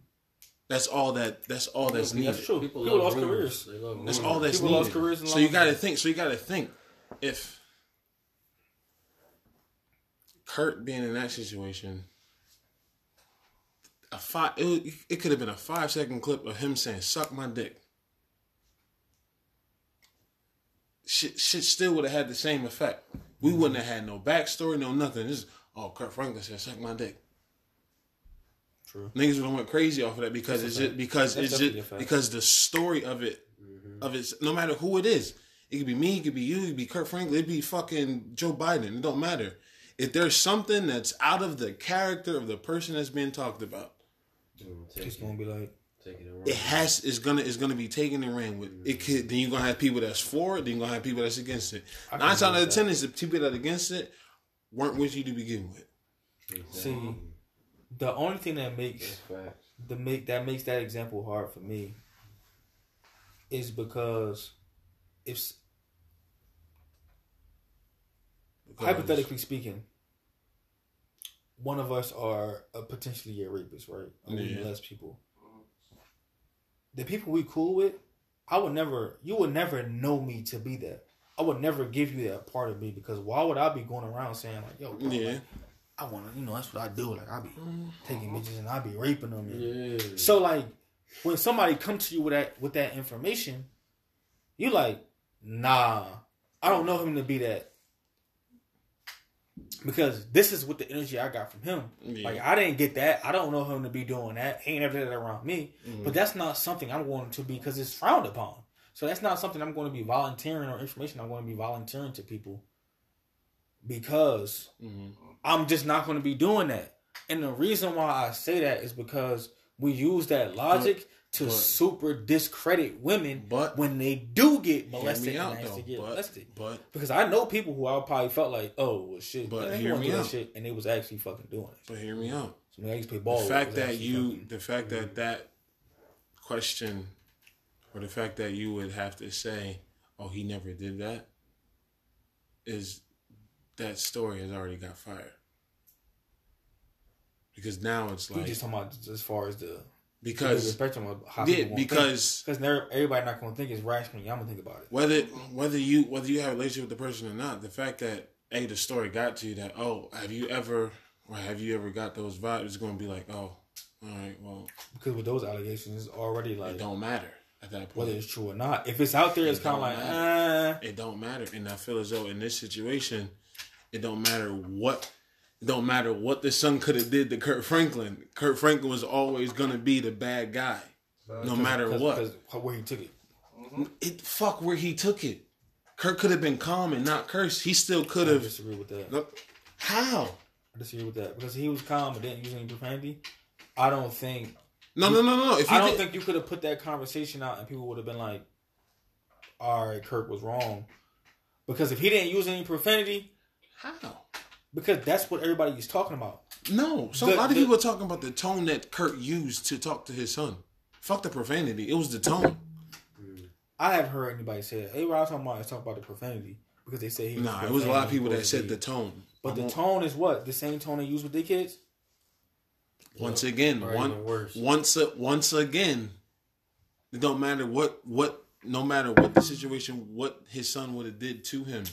that's all that. That's all that's needed. That's true. People, People, lost rumors. careers. Love That's rumors. all that's People needed. lost careers so you got to think. So you got to think if Kirk being in that situation, a five, it, it could have been a five second clip of him saying "suck my dick." Shit, shit still would have had the same effect. We Mm-hmm. wouldn't have had no backstory, no nothing. Just oh, Kirk Franklin said "suck my dick." True. Niggas would have went crazy off of that because That's it's just because That's it's just because the story of it of it no matter who it is. It could be me, it could be you, it could be Kirk Franklin, it could be fucking Joe Biden. It don't matter. If there's something that's out of the character of the person that's being talked about, It's gonna be like, it it has It's gonna is gonna be taken and ran with. It could then you're gonna have people that's for it, then you're gonna have people that's against it. I Nine can times out of ten is the people that are against it weren't with you to begin with. see, the only thing that makes That's facts. the make that makes that example hard for me is because if Because- hypothetically speaking, one of us are a potentially a rapist, right? Or we Yeah. molest people. The people we cool with, I would never. You would never know me to be that. I would never give you that part of me because why would I be going around saying like, "Yo, bro, Yeah. like, I want to," you know, that's what I do. Like I be taking bitches and I be raping them. Yeah. so like when somebody comes to you with that with that information, you like, nah, I don't know him to be that. Because this is what the energy I got from him. Yeah. Like I didn't get that. I don't know him to be doing that. He ain't ever did that around me. Mm-hmm. But that's not something I'm going to be because it's frowned upon. So that's not something I'm going to be volunteering or information I'm going to be volunteering to people because Mhm. I'm just not going to be doing that. And the reason why I say that is because we use that logic to but- super discredit women But- when they do get molested and out though. get But, molested. but Because I know people who I probably felt like, oh well, shit, But hear me out. shit, and they was actually fucking doing it. but hear me out. So when they used to play ball. the fact that you fucking- the fact that that question or the fact that you would have to say oh he never did that is that story has already got fired because now it's like just talking about as far as the the because spectrum of how yeah gonna because because everybody not gonna think it's rationally. I'm gonna think about it. whether whether you whether you have a relationship with the person or not, the fact that a the story got to you that oh have you ever or have you ever got those vibes? It's going to be like oh all right well Because with those allegations, it's already like it don't matter at that point. whether it's true or not. If it's out there, it's It kind of like, ah. it don't matter, and I feel as though in this situation, it don't matter what. Don't matter what the son could have did to Kirk Franklin. Kirk Franklin was always gonna be the bad guy, uh, no matter Cause, what. Cause where he took it. Mm-hmm. It fuck where he took it. Kirk could have been calm and not cursed. He still could have. disagree with that. How? I disagree with that because he was calm and didn't use any profanity. I don't think. No, no, no, no, no. If you I don't did, think you could have put that conversation out and people would have been like, "All right, Kirk was wrong," because if he didn't use any profanity, how? Because that's what everybody is talking about. No. So The- a lot of the- people are talking about the tone that Kirk used to talk to his son. Fuck the profanity. It was the tone. I haven't heard anybody say that. Everybody was talking about is talking about the profanity because they say he. Nah, it was a lot of people that said be. the tone. But I the won't- tone is what the same tone they use with their kids. once again, Or one once once again, it don't matter what what no matter what the situation, what his son would have did to him.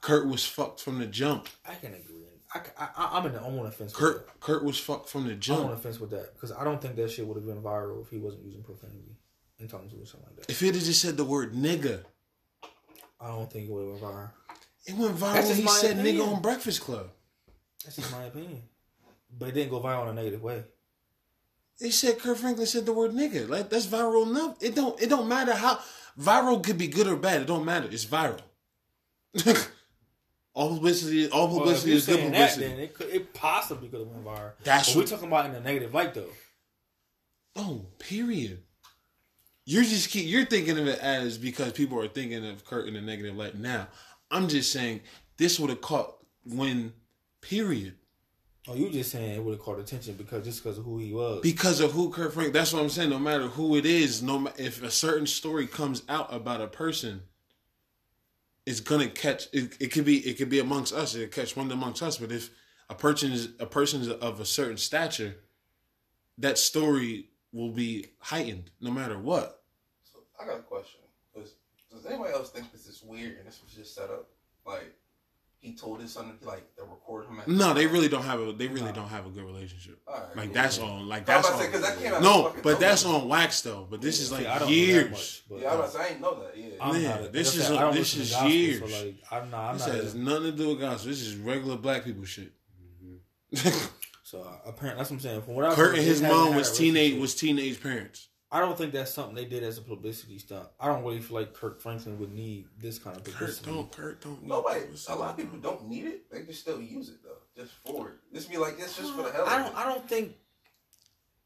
Kirk was fucked from the jump. I can agree. I, I, I'm in the I'm on the fence. With Kirk Kirk was fucked from the jump. I'm on the fence with that because I don't think that shit would have been viral if he wasn't using profanity and talking to or something like that. If he'd have just said the word nigga, I don't think it would have been viral. it went viral. When He said opinion. nigga on Breakfast Club. That's just my opinion. But it didn't go viral in a negative way. They said Kirk Franklin said the word nigga. Like that's viral enough. It don't it don't matter how viral could be good or bad. It don't matter. It's viral. (laughs) all publicity all Well, publicity you're is good saying that, publicity. then it could, it possibly could have went viral. That's but we're talking about in a negative light though. Oh, period. You're just keep you're thinking of it as because people are thinking of Kirk in a negative light now. I'm just saying this would have caught when period. Oh, you just saying it would have caught attention because just because of who he was. Because of who Kirk Frank that's what I'm saying. No matter who it is, no if a certain story comes out about a person, it's gonna catch it, it could be it could be amongst us, it catch one amongst us. But if a person is a person is of a certain stature, that story will be heightened no matter what. So I got a question. Does, does anybody else think this is weird and this was just set up? Like he told his son to like to record him. At No, they really don't have a they really don't have a good relationship. Alright, Like cool. that's on like that's about to that on, no, but that's nowhere. on wax though. But this is See, like I don't know years. much, but, Yeah, I was about I ain't know that. Yeah. I'm not a- this is said, a- I don't this is gospel, years. So like, I'm not. I'm This not. has a- nothing to do with gospel. This is regular black people shit. (laughs) so uh, apparently, that's what I'm saying. From what I Kirk and his mom was teenage teenage. was teenage parents. I don't think that's something they did as a publicity stunt. I don't really feel like Kirk Franklin would need this kind of Kirk publicity. don't Kirk don't. Nobody, a lot of people don't need it. They just still use it though, just for it. This be like it's just for the hell of I don't. I don't think.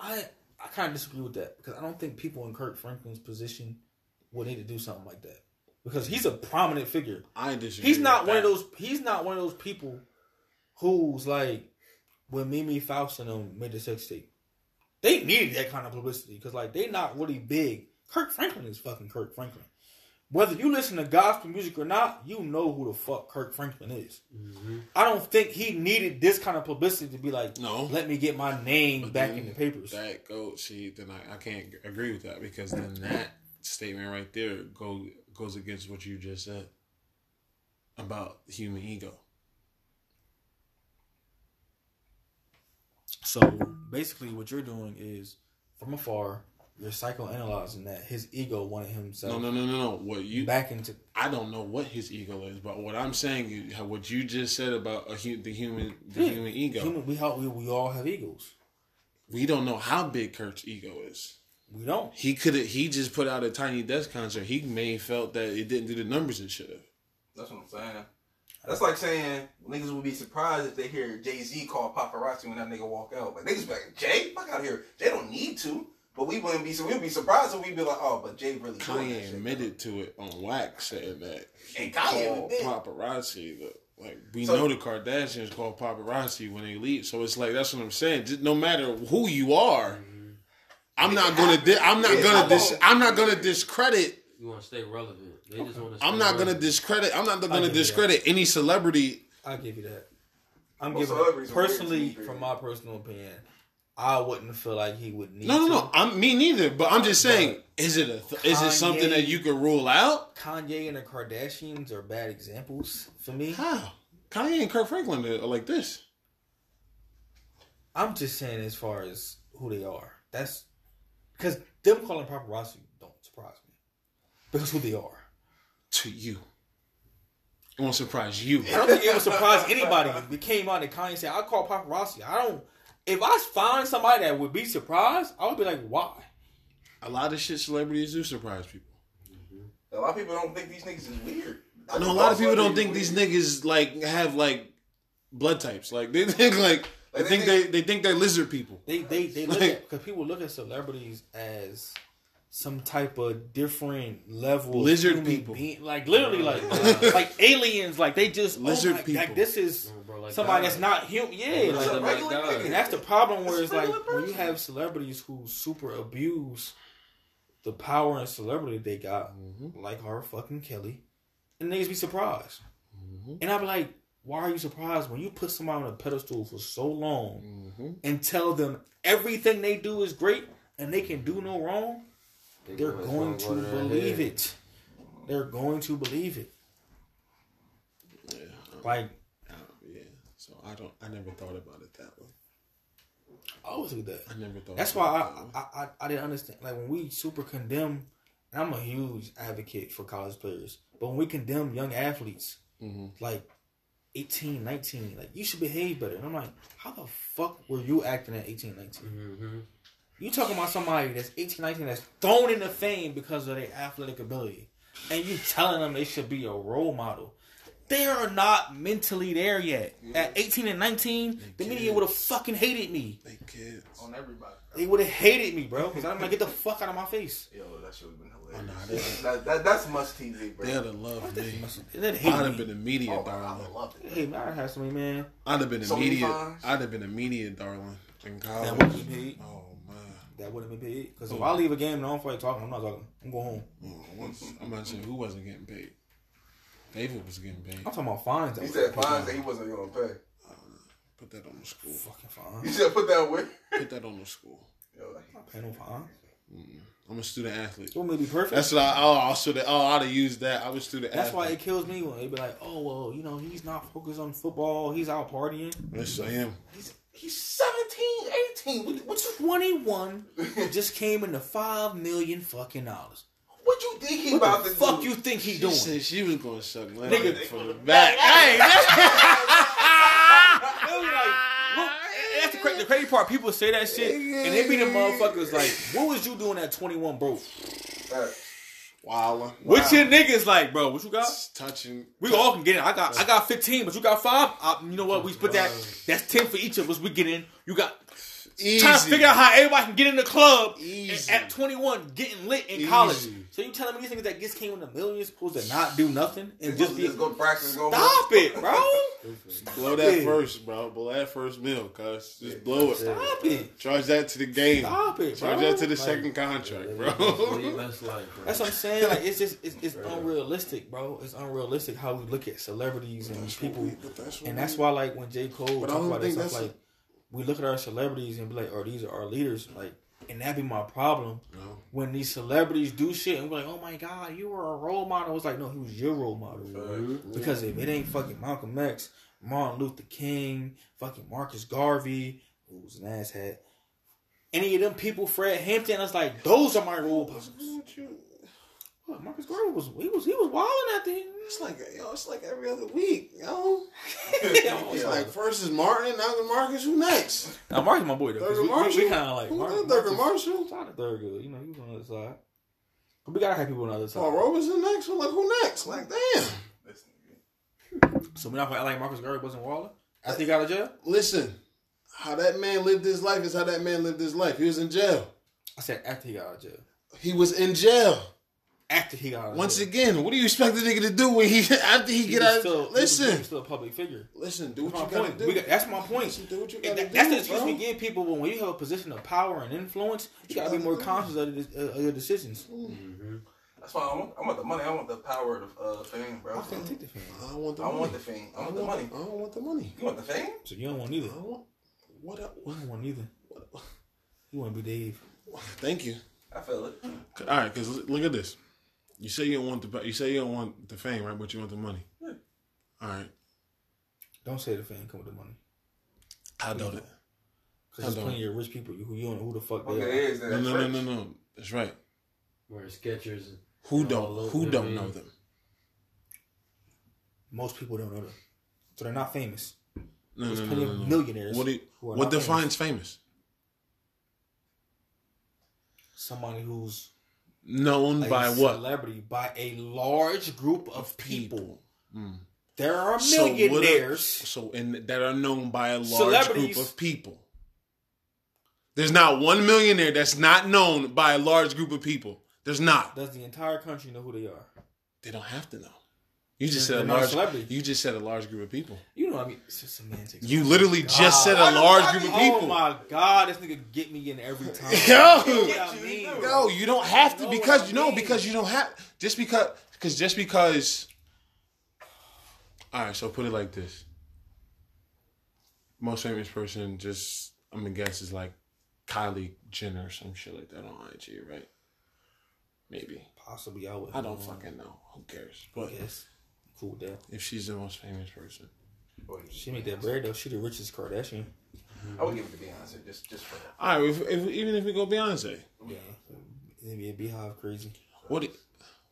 I I kind of disagree with that because I don't think people in Kirk Franklin's position would need to do something like that because he's a prominent figure. I disagree. He's not with one of those. He's not one of those people who's like when Mimi Faust and them made the sex tape. They needed that kind of publicity because like they not really big. Kirk Franklin is fucking Kirk Franklin. Whether you listen to gospel music or not, you know who the fuck Kirk Franklin is. Mm-hmm. I don't think he needed this kind of publicity to be like, No. let me get my name But back in the papers. That go see then I, I can't agree with that because then that statement right there go goes against what you just said about human ego. So basically, what you're doing is from afar, you're psychoanalyzing that his ego wanted himself No, no, no, no, no. What you back into I don't know what his ego is, but what I'm saying what you just said about a the human the Yeah. human ego. Human, we, all, we we all have egos. We don't know how big Kirk's ego is. We don't. He could have. He just put out a tiny desk concert. He may have felt that it didn't do the numbers it should have. That's what I'm saying. That's like saying niggas would be surprised if they hear Jay Z call paparazzi when that nigga walk out. Like niggas be like, Jay, fuck out here. Jay don't need to. But we wouldn't be so we'd be surprised if we'd be like, oh, but Jay really doing that Kanye shit. admitted to it on wax, saying that And he Kanye called paparazzi. the- Like we So- know the Kardashians call paparazzi when they leave, so it's like that's what I'm saying. Just no matter who you are, mm-hmm. I'm not gonna. Di- I'm not Yeah, gonna. Dis- I'm not gonna discredit. You want to stay relevant. They just want to. I'm not gonna discredit. I'm not gonna discredit any celebrity. I'll give you that. I'm Most giving celebrities are weird to personally, from my personal opinion, I wouldn't feel like he would need. No, no, to. no. I'm me neither. But I'm just saying, is it a? Th- is it something that you could rule out? Kanye and the Kardashians are bad examples for me. How? Kanye and Kirk Franklin are like this. I'm just saying as far as who they are. That's because them calling paparazzi don't surprise me because who they are. To you, it won't surprise you. I don't think it would surprise anybody if it came out and Kanye said, "I call paparazzi." I don't. If I find somebody that would be surprised, I would be like, "Why?" A lot of shit celebrities do surprise people. A lot of people don't think these niggas is weird. I No, a lot of people don't celebrities think these niggas like have like blood types. Like they think like they Like, think they they they think they're lizard people. They they they look Like- because people look at celebrities as some type of different level Lizard people. being. like literally like like aliens like they just oh Lizard oh my, people. like this is Bro, like somebody God. that's not human yeah Like like, a them regular like God. and that's the problem where It's it's like regular when you have celebrities who super abuse the power and celebrity they got mm-hmm. like R. fucking Kelly and niggas be surprised mm-hmm. and I'm like why are you surprised when you put somebody on a pedestal for so long mm-hmm. and tell them everything they do is great and they can do no wrong, They they're going go believe it. They're going to believe it. Yeah, Like um, yeah. So I don't. I never thought about it that way. I always at that. I never thought. That's why that. I, I, I I didn't understand. Like when we super condemn, and I'm a huge advocate for college players, but when we condemn young athletes, Mhm. like 18, 19, like you should behave better. And I'm like, how the fuck were you acting at 18, 19? Mhm. You talking about somebody that's 18, 19 that's thrown into fame because of their athletic ability, and you telling them they should be a role model. They are not mentally there yet. At 18 and 19, the media would have fucking hated me. They kids. on everybody. They would have hated me, bro. Because I'm like, get the fuck out of my face. Yo, that should have been Oh, hilarious. nah, that, that, that's must TV, bro. They'd have loved me. They I'd hate have been a media Oh, my God, darling. I love it. Hey, man, I had somebody, man. I'd have been a So media. I'd have been a media darling in college. That wouldn't be paid. Oh man. That wouldn't be paid. Because if oh. I leave a game and I don't feel like talking, I'm not talking. I'm going home. Oh, once, I'm not saying who wasn't getting paid. David was getting paid. I'm talking about fines. That He said paid. fines that he wasn't going to pay. Put that on the school. Fucking You fines. should put that away. Put that on the school. Yo, like, I'm not paying no fines. I'm a student athlete. You want me to be perfect? That's what I. Oh, I should have. Oh, I'd have used that. I was student. That's why it kills me when they be like, oh, well, you know, he's not focused on football. He's out partying. Yes, I am. he's, he's 17, 18. What, what, you, 21 (laughs) just came into 5 million fucking dollars. what you think he What about the to fuck do? you think he She doing? said she was going to suck Nigga, Nigga, from the back. Hey, It was like, look, that's the, cra- the crazy part. People say that shit, and they be the motherfuckers like, "What was you doing at 21, bro?" Wildin'. What your niggas like, bro? What you got? Touching. We all can get in. I got, I got 15, but you got five. I, you know what? We put that. That's 10 for each of us. We get in. You got Easy. trying to figure out how everybody can get in the club Easy. at 21, getting lit in Easy. college. So you telling me these niggas that just came in the millions supposed to not do nothing and just just, be just go practice, go stop it, bro? (laughs) Blow that it. first, bro. Blow that first meal, cuz. Just blow it. Stop it. Charge that to the game. Stop it, bro. Charge that to the Like, second contract, Live bro. your best (laughs) bro. That's what I'm saying. Like it's just it's, it's (laughs) unrealistic, bro. It's unrealistic how we look at celebrities and people, and that's why like when J Cole talk don't about that think stuff, that's like we look at our celebrities and be like, "Oh, these are our leaders," like, and that be my problem No. when these celebrities do shit and we're like, "Oh my god, you were a role model." It's like, no, he was your role model. Because if it ain't fucking Malcolm X, Martin Luther King, fucking Marcus Garvey, who was an asshat, any of them people, Fred Hampton, I was like, those are my role models. Marcus Garvey was he was he was wilding at the end. It's like yo, it's like every other week, yo. (laughs) (laughs) It's like first is Martin, now the Marcus. Who next? Now Marcus my boy though. Thurgood We, Marshall. we, kind of like Who Mar- Thurgood Marshall? Shout out to Thurgood. You know he was on the other side. But we gotta have people on the other side. Paul Robeson next. I'm like, who next? Like, damn. So we're not gonna act like Marcus Garvey wasn't Waller after he got out of jail. Listen, how that man lived his life is how that man lived his life. He was in jail. I said after he got out of jail. He was in jail. After he got out of Once jail. again, what do you expect the nigga to do when he (laughs) after he, He get out? still, listen, he was still a public figure. listen, do what That's you my gotta point. do. Got- that's my point. Listen, do what you And gotta that- that's the excuse bro. we give people when, when you have a position of power and influence. You gotta be more conscious of, the, uh, of your decisions. That's why I want, I want the money. I want the power of uh, fame, bro. I can't take the fame. I don't want the I money. want the fame. I I want the money. I don't want the money. You want the fame? So you don't want neither. I don't want what? up- You don't want neither. You want to be Dave. Thank you. I feel it. All right, because look at this. You say you don't want the you say you don't want the fame, right? But you want the money. All right. Don't say the fame come with the money. I about it? Because there's Hold on. plenty of rich people who you don't know who the fuck they Okay, are. it is. No, That's no, no, no, no. That's right. Where Skechers. and- Who don't over who don't know them? Most people don't know them. So they're not famous. No, There's no, no, plenty no, of millionaires What do you, who are what not defines famous? Somebody who's Known a by what? celebrity by a large group of people. Mm. There are So what are- millionaires. So and that are known by a large group of people. There's not one millionaire that's not known by a large group of people. There's not. Does the entire country know who they are? They don't have to know. You just said a large. celebrities. You just said a large group of people. You know what I mean? It's just semantics. You literally oh God. just said a large group of oh people. Oh my god, this nigga get me in every time. (laughs) Yo. You know what mean? No, you don't have to because you know mean. because you don't have just because because just because. All right, so put it like this: most famous person, just I'm gonna guess is like Kylie Jenner or some shit like that on IG, right? Maybe Possibly I would. I don't fucking know. Who cares? But Yes. Cool with that. if she's the most famous person, Boy, She make that bread though. She the richest Kardashian. I would give it to Beyonce just just for that. all right. If, if, even if we go Beyonce, Yeah. NBA BeyHive crazy. what i-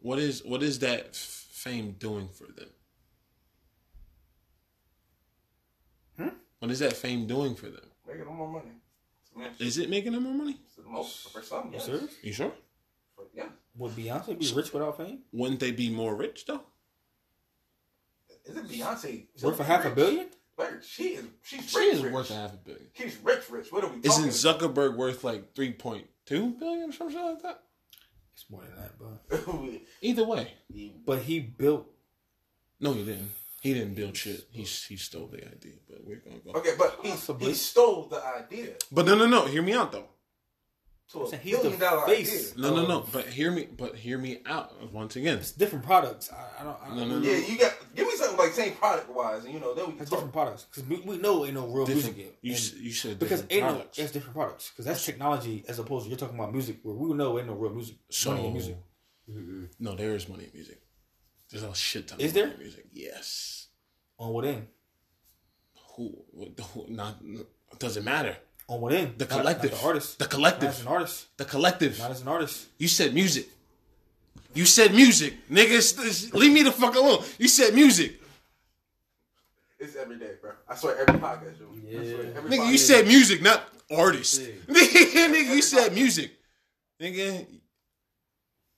what is what is that fame doing for them? Hmm? What is that fame doing for them? Making them more money. Man, Is it making them more money? the most for some. You Yes. serious? You sure? For- Yeah. Would Beyonce be rich without fame? Wouldn't they be more rich though? Is it Beyonce? Worth a half a billion? Like she is. She's She rich. is rich. worth a half a billion. She's rich. Rich. What are we Isn't talking? Zuckerberg worth like three point two billion or something like that? It's more than that, but? (laughs) Either way, but he built. no, he didn't. He didn't build shit. He he stole the idea. But we're gonna go. okay, but he, he stole the idea But no, no, no. Hear me out though. To a saying he's the billion dollar face. idea. No, no, no. But hear me. But hear me out once again. It's different products. I, I don't. I don't No, no, no. Yeah, you got give me something like same product wise, and you know then we can talk. different products because we, we know ain't no real Different. music yet. You And- s- you said because different ain't no it's different products because that's technology as opposed to you're talking about music where we know ain't no real music So money in music. no, there is money in music. There's a shit ton. Is of money there? in music? Yes. On what end? Who? what- who not. It doesn't matter. On what end? The Not- not collective. the artist. The Not collective. as an artist. The collective. Not as an artist. You said music. You said music, nigga. it's- it's- Leave me the fuck alone. You said music, It's every day, bro. I swear every podcast. Yo. I swear, Yeah. every nigga. You podcast. said music, not artist. (laughs) Nigga, you said music, nigga.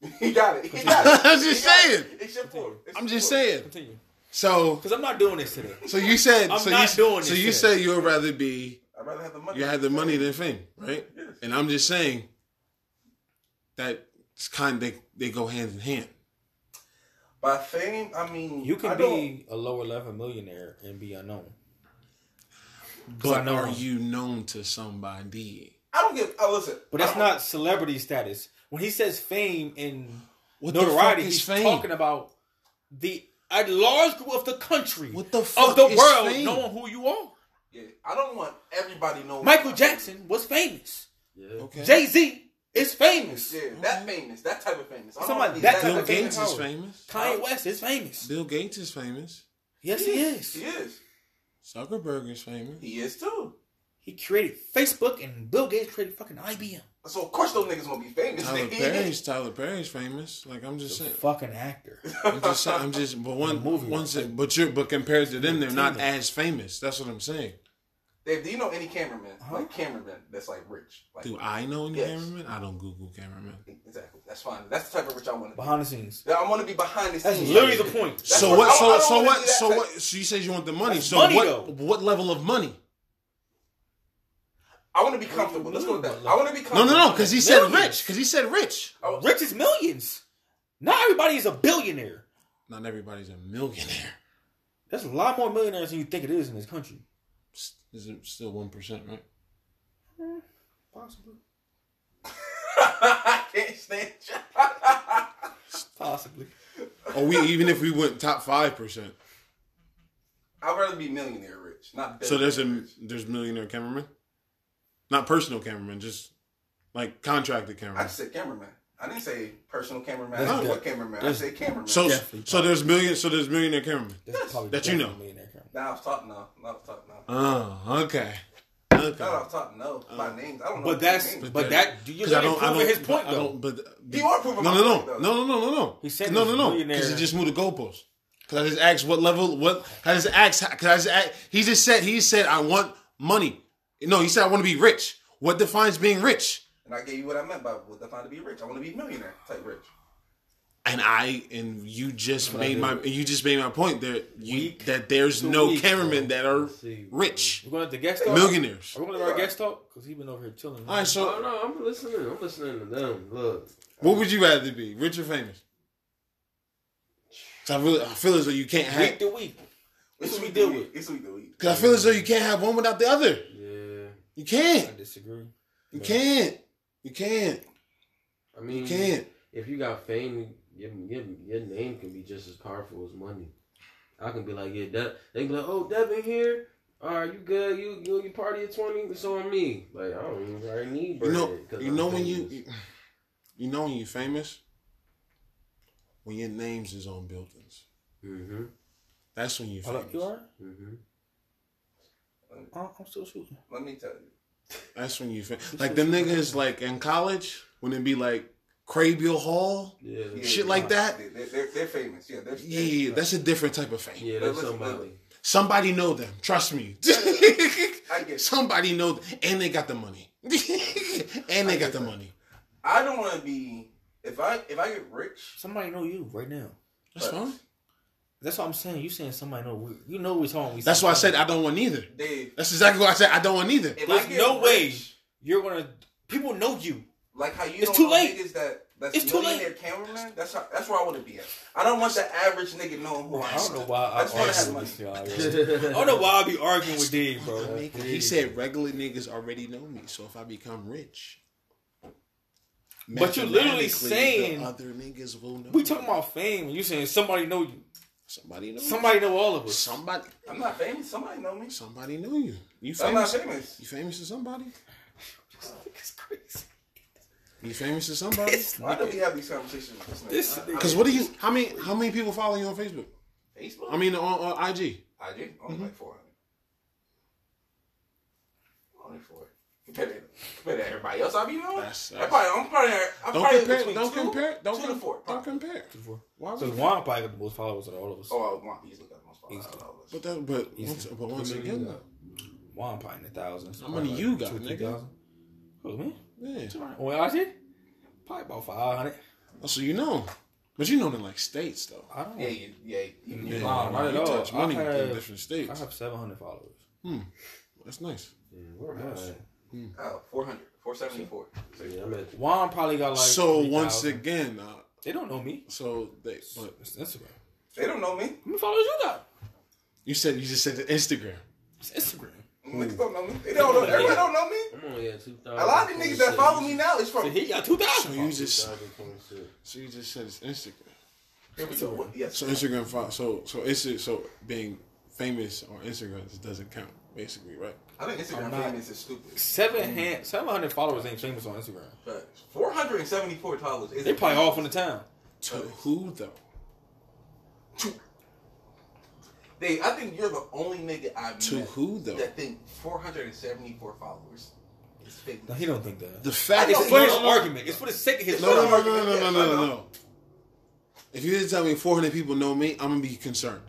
(laughs) he got it. He (laughs) got it. I'm just He got it. saying. It's your fault. It's I'm your just fault. saying. Continue. So, Because I'm not doing this today. so you said, I'm so not you, doing so this you shit. said you'd rather be, I'd rather have the money. you had the money than fame, right? Yes. And I'm just saying that it's kind they they go hand in hand. By fame, I mean You can I don't- be a lower level millionaire and be unknown. But know are one. you known to somebody? I don't get. I oh, listen. But that's don't- celebrity status. When he says fame and What notoriety, he's fame? talking about the a large group of the country, What the fuck of the is world, fame? knowing who you are. Yeah, I don't want everybody knowing. Michael Jackson was famous. Yeah. Okay. Jay Z is famous. Yeah, that famous, that type of famous. I Somebody want to be that that type Bill of type Gates is famous. Kanye West is famous. Bill Gates is famous. Yes, he is. He is. Zuckerberg is famous. He is too. He created Facebook, and Bill Gates created fucking IBM. So of course those niggas gonna be famous. Tyler nigga. Perry's (laughs) Tyler Perry's famous. Like I'm just saying. Fucking actor. I'm just saying. I'm just. But one movie. one sec- But you're. But compared to them, they're not as famous. That's what I'm saying. Dave, do you know any cameraman, Huh? like cameraman, that's like rich? Like, Do I know any Yes. cameraman? I don't Google cameraman. exactly. That's fine. That's the type of rich I want to be. Behind the scenes. Yeah, I want to be behind the That's scenes. That's literally the point. That's so what- what? I- I So don't so what? So type- what? So you said you want the money. That's so money, what? though. What level of money? I want to be comfortable. Let's go with that. I want to be No, comfortable. no, no. No. Because he said Millions. rich. Because he said rich. I- Rich is millions. Not everybody is a billionaire. Not everybody's a millionaire. There's a lot more millionaires than you think it is in this country. Is it still one percent, right? Eh, possibly. I (laughs) can't stand you. (laughs) Possibly. Or we even if we went top five percent. I'd rather be millionaire rich, not So there's a rich. there's millionaire cameraman, not personal cameraman, just like contracted I cameraman. I said cameraman. I didn't say personal cameraman. That's I said good. what cameraman. I That's- said cameraman. So so there's million so there's millionaire cameraman. That's probably That you know. definitely millionaire camera. Now I was talking now. Now I was talking now. Oh, okay, Now I okay. was talking no by names. I don't know. But that's names. but that do you Because I really don't, I proving don't, his point I though? don't, but You are proving no, my no, no, point, though. no, no, no, no, no. He said no, he's no, no, because he just moved the goalpost. Because I just asked what level, what I just asked. Because I just asked, he just said he said I want money. No, he said I want to be rich. What defines being rich? And I gave you what I meant by what defines to be rich. I want to be a millionaire type rich. And I and you just what I made my you just made my point that you Week that there's no week, cameramen that are see. rich We're going to the guest talk. millionaires. Are we going to our guest talk? Because he's been over here chilling. All right, Oh so no, I'm listening. I'm listening to them. Look, what would you rather be, rich or famous? 'Cause I really I feel as though you can't have week to week. It's what we week deal to with. week. It's week to week. Because I feel as though you can't have one without the other. yeah. You can't. I disagree. You can't. You can't. I mean, You can't. if you got fame, your, your, your name can be just as powerful as money. I can be like, yeah, that they can be like, oh, Devin here. All right, you good? You you you party at twenty? It's on me. Like I don't even already need You bread. You I'm know when you. You know when you famous. When your names is on buildings. Mm-hmm. That's when you Hello, famous. you all right? Mhm. Uh, I'm still shooting. Let me tell you. That's when you famous. Like them niggas like in college when it be like Crabiel Hall, Yeah. Yeah, shit yeah. like that. They- They're, they're, they're famous. Yeah, they're, Yeah, they're, that's a different type of fame. Yeah, that's somebody. Somebody know them. Trust me. I get. (laughs) Somebody know, them. and they got the money. (laughs) and they got the money. I don't want to be. If I if I get rich, Somebody know you right now. That's But- fine. That's what I'm saying. You saying somebody know? we- You know we're talking. We That's why I said I don't want neither. Dave. That's exactly what I said I don't want neither. If There's I get no way you're gonna. People know you. Like how you It's don't too know late. niggas that that's It's too millionaire cameraman. That's how, that's where I want to be at. I don't want the average nigga knowing who I am. I don't know why I, I just wanna argue have with money. this y'all. I don't know why I be arguing with Dave, bro. He said regular niggas already know me, so if I become rich. But you're literally saying- the other niggas will know. We me. talking about fame, and you saying somebody know you. somebody know Somebody know all of us. somebody I'm not famous. Somebody know me. somebody know you. You famous? I'm not famous? famous. You famous to somebody? (laughs) It's crazy. You famous to somebody? Why do we have these conversations this nigga? This I- I- nigga- Because what do you? How many? How many people follow you on Facebook? Facebook? I mean, on, on IG. I do. Only Mm-hmm. like 400. Only four. Compared to, compared to everybody else I be knowing. That's- I probably, I'm probably, I'm Don't probably compare. between Don't two, compare. Don't two to com- four. Don't probably. compare. Why So would? Juan probably got the most followers out of all of us. Oh, I want easily got the most followers. Easily. out of all of us. But that. But once, but once again, got? Juan probably in the thousands. How many you got, two, three nigga? Who me? Yeah. Well, I did. Probably about five hundred. Oh, so you know, but you know in like states though. I don't. Yeah, you, yeah, you, you, Yeah, Nah, not at you all. touch money I in different states. I have seven hundred followers. Hmm, that's nice. Yeah, where am I? uh, 400, 474. So, Yeah, I'm at. Juan probably got like. so 3,000. once again, uh, they don't know me. so they. But It's Instagram. They don't know me. How many followers you got? you said you just said the Instagram. It's Instagram. Niggas hmm. don't know me. They don't know. Everybody don't know me. I'm only at two thousand. A lot of these niggas that follow me now is So from. he got two thousand. So you just So so you just said it's Instagram. Here we go. Yes. So Instagram. fo- So so it's so being famous on Instagram just doesn't count basically, right? I think Instagram I'm not- famous is stupid. Seven hand, seven hundred followers ain't famous on Instagram. But 474 followers. is They probably all from the town. To who though? They, I think you're the only nigga I've To met who though? that think 474 followers is famous. No, he don't think that. The fact. It's for know, his no, no. argument. It's for the sake of his No, no, argument. no, no, no, no, no, no, no. If you didn't tell me 400 people know me, I'm gonna be concerned.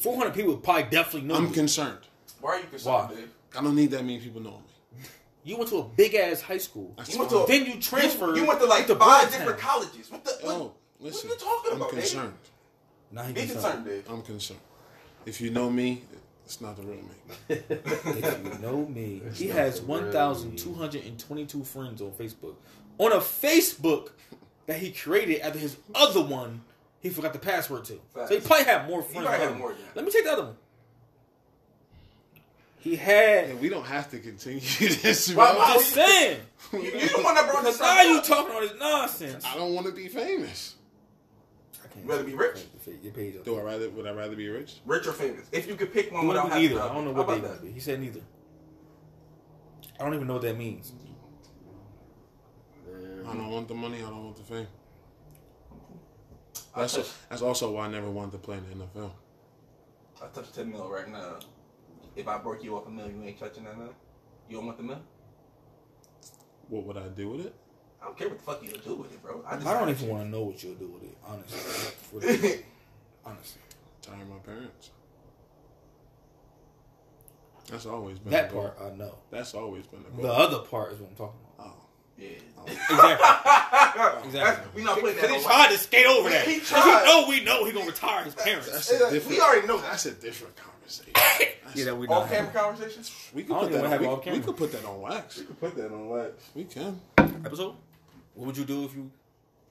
Four hundred people probably definitely know. Me. I'm you. concerned Why are you concerned, Why? Dave? I don't need that many people knowing me. You went to a big ass high school. That's You went fine. to Then you transferred. You, you went to like to five Broadtown. different colleges. What the? What, Oh, listen. what are you talking I'm about, baby? concerned. Now he Be concerned, dude. I'm concerned. If you know me, it's not the real me. (laughs) If you know me, he has one thousand two hundred and twenty-two friends on Facebook. On a Facebook that he created after his other one, he forgot the password to. So he probably had more friends. probably had more than that. Let me take the other one. He had. And we don't have to continue (laughs) this. Why- bro. why- I'm just saying. You, (laughs) you the one that brought Because this now you talking all this nonsense. I don't want to be famous. I can't You rather be rich? Your page Do I rather? Would I rather be rich? Rich or famous? If you could pick one He without went having with either. to- I don't know what they about want that? He said neither. I don't even know what that means. I don't want the money. I don't want the fame. I That's touch, that's also why I never wanted to play in the NFL. I touch ten mil right now. If I broke you off a mil, you ain't touching that now. You don't want the mil? What would I do with it? I don't care what the fuck you'll do with it, bro. I, just I don't even want to know what you'll do with it, honestly. Really. (laughs) honestly. Tire my parents. That's always been That the goal. part I know. That's always been the goal. The other part is what I'm talking about. oh. yeah. Oh. Exactly. (laughs) Exactly. we not putting that Because on he wax. tried to skate over that. He tried. we know we know he gonna retire his parents. That's Yeah, a different. we already know. That's a different conversation. (laughs) yeah, that we know. Off camera conversations. We could don't put that. have On, it we, off we could put that on wax. Put that on wax. We can. Episode? What would you do if you?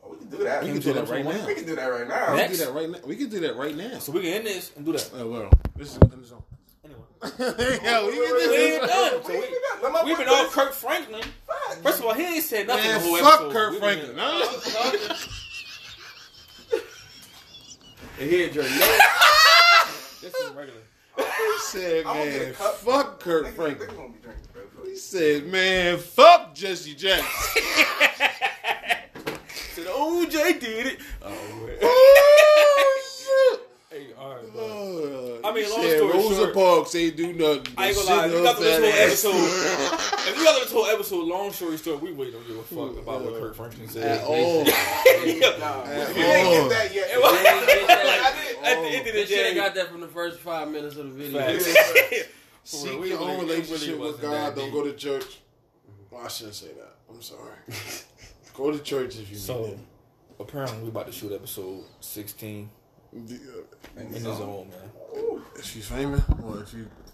Oh, we can do that. We Came can to do that right now. We can do that right now. We can do that right now. We can do that right now. So we can end this and do that. Oh, well, this is in the zone. Anyway, (laughs) yeah, we can do We this. ain't done. So We we, ain't done. Let my we've been all finish. Kirk Franklin. First of all, he ain't said nothing Man, the whole fuck episode. Kirk Franklin. been- Huh? And here, Jerry. this is regular. He said, I'm gonna get a man, fuck Kirk Niggas- Franklin. niggas gonna be drinking, bro. He said, man, fuck Jesse Jackson. (laughs) So the OJ did it. Oh, man. oh, Hey, all right, shit. bro. Uh, I mean, he long said story Rosa short- Parks ain't do nothing. I ain't gonna sit lie. If you her got this whole episode, (laughs) if you got this whole episode, long story short, we really don't give a fuck about what Kirk Franklin At said. all. Nah, (laughs) At we ain't all. get that yet. It was- They get that. I did. At the end of the They should have day, got that from the first five minutes of the video. Facts. (laughs) For Seek we your really- own it really relationship with God. Don't deep. go to church. Well, I shouldn't say that. I'm sorry. Go to church if you So need apparently, we about to shoot episode sixteen. It. in the zone, man. If you famous or if you come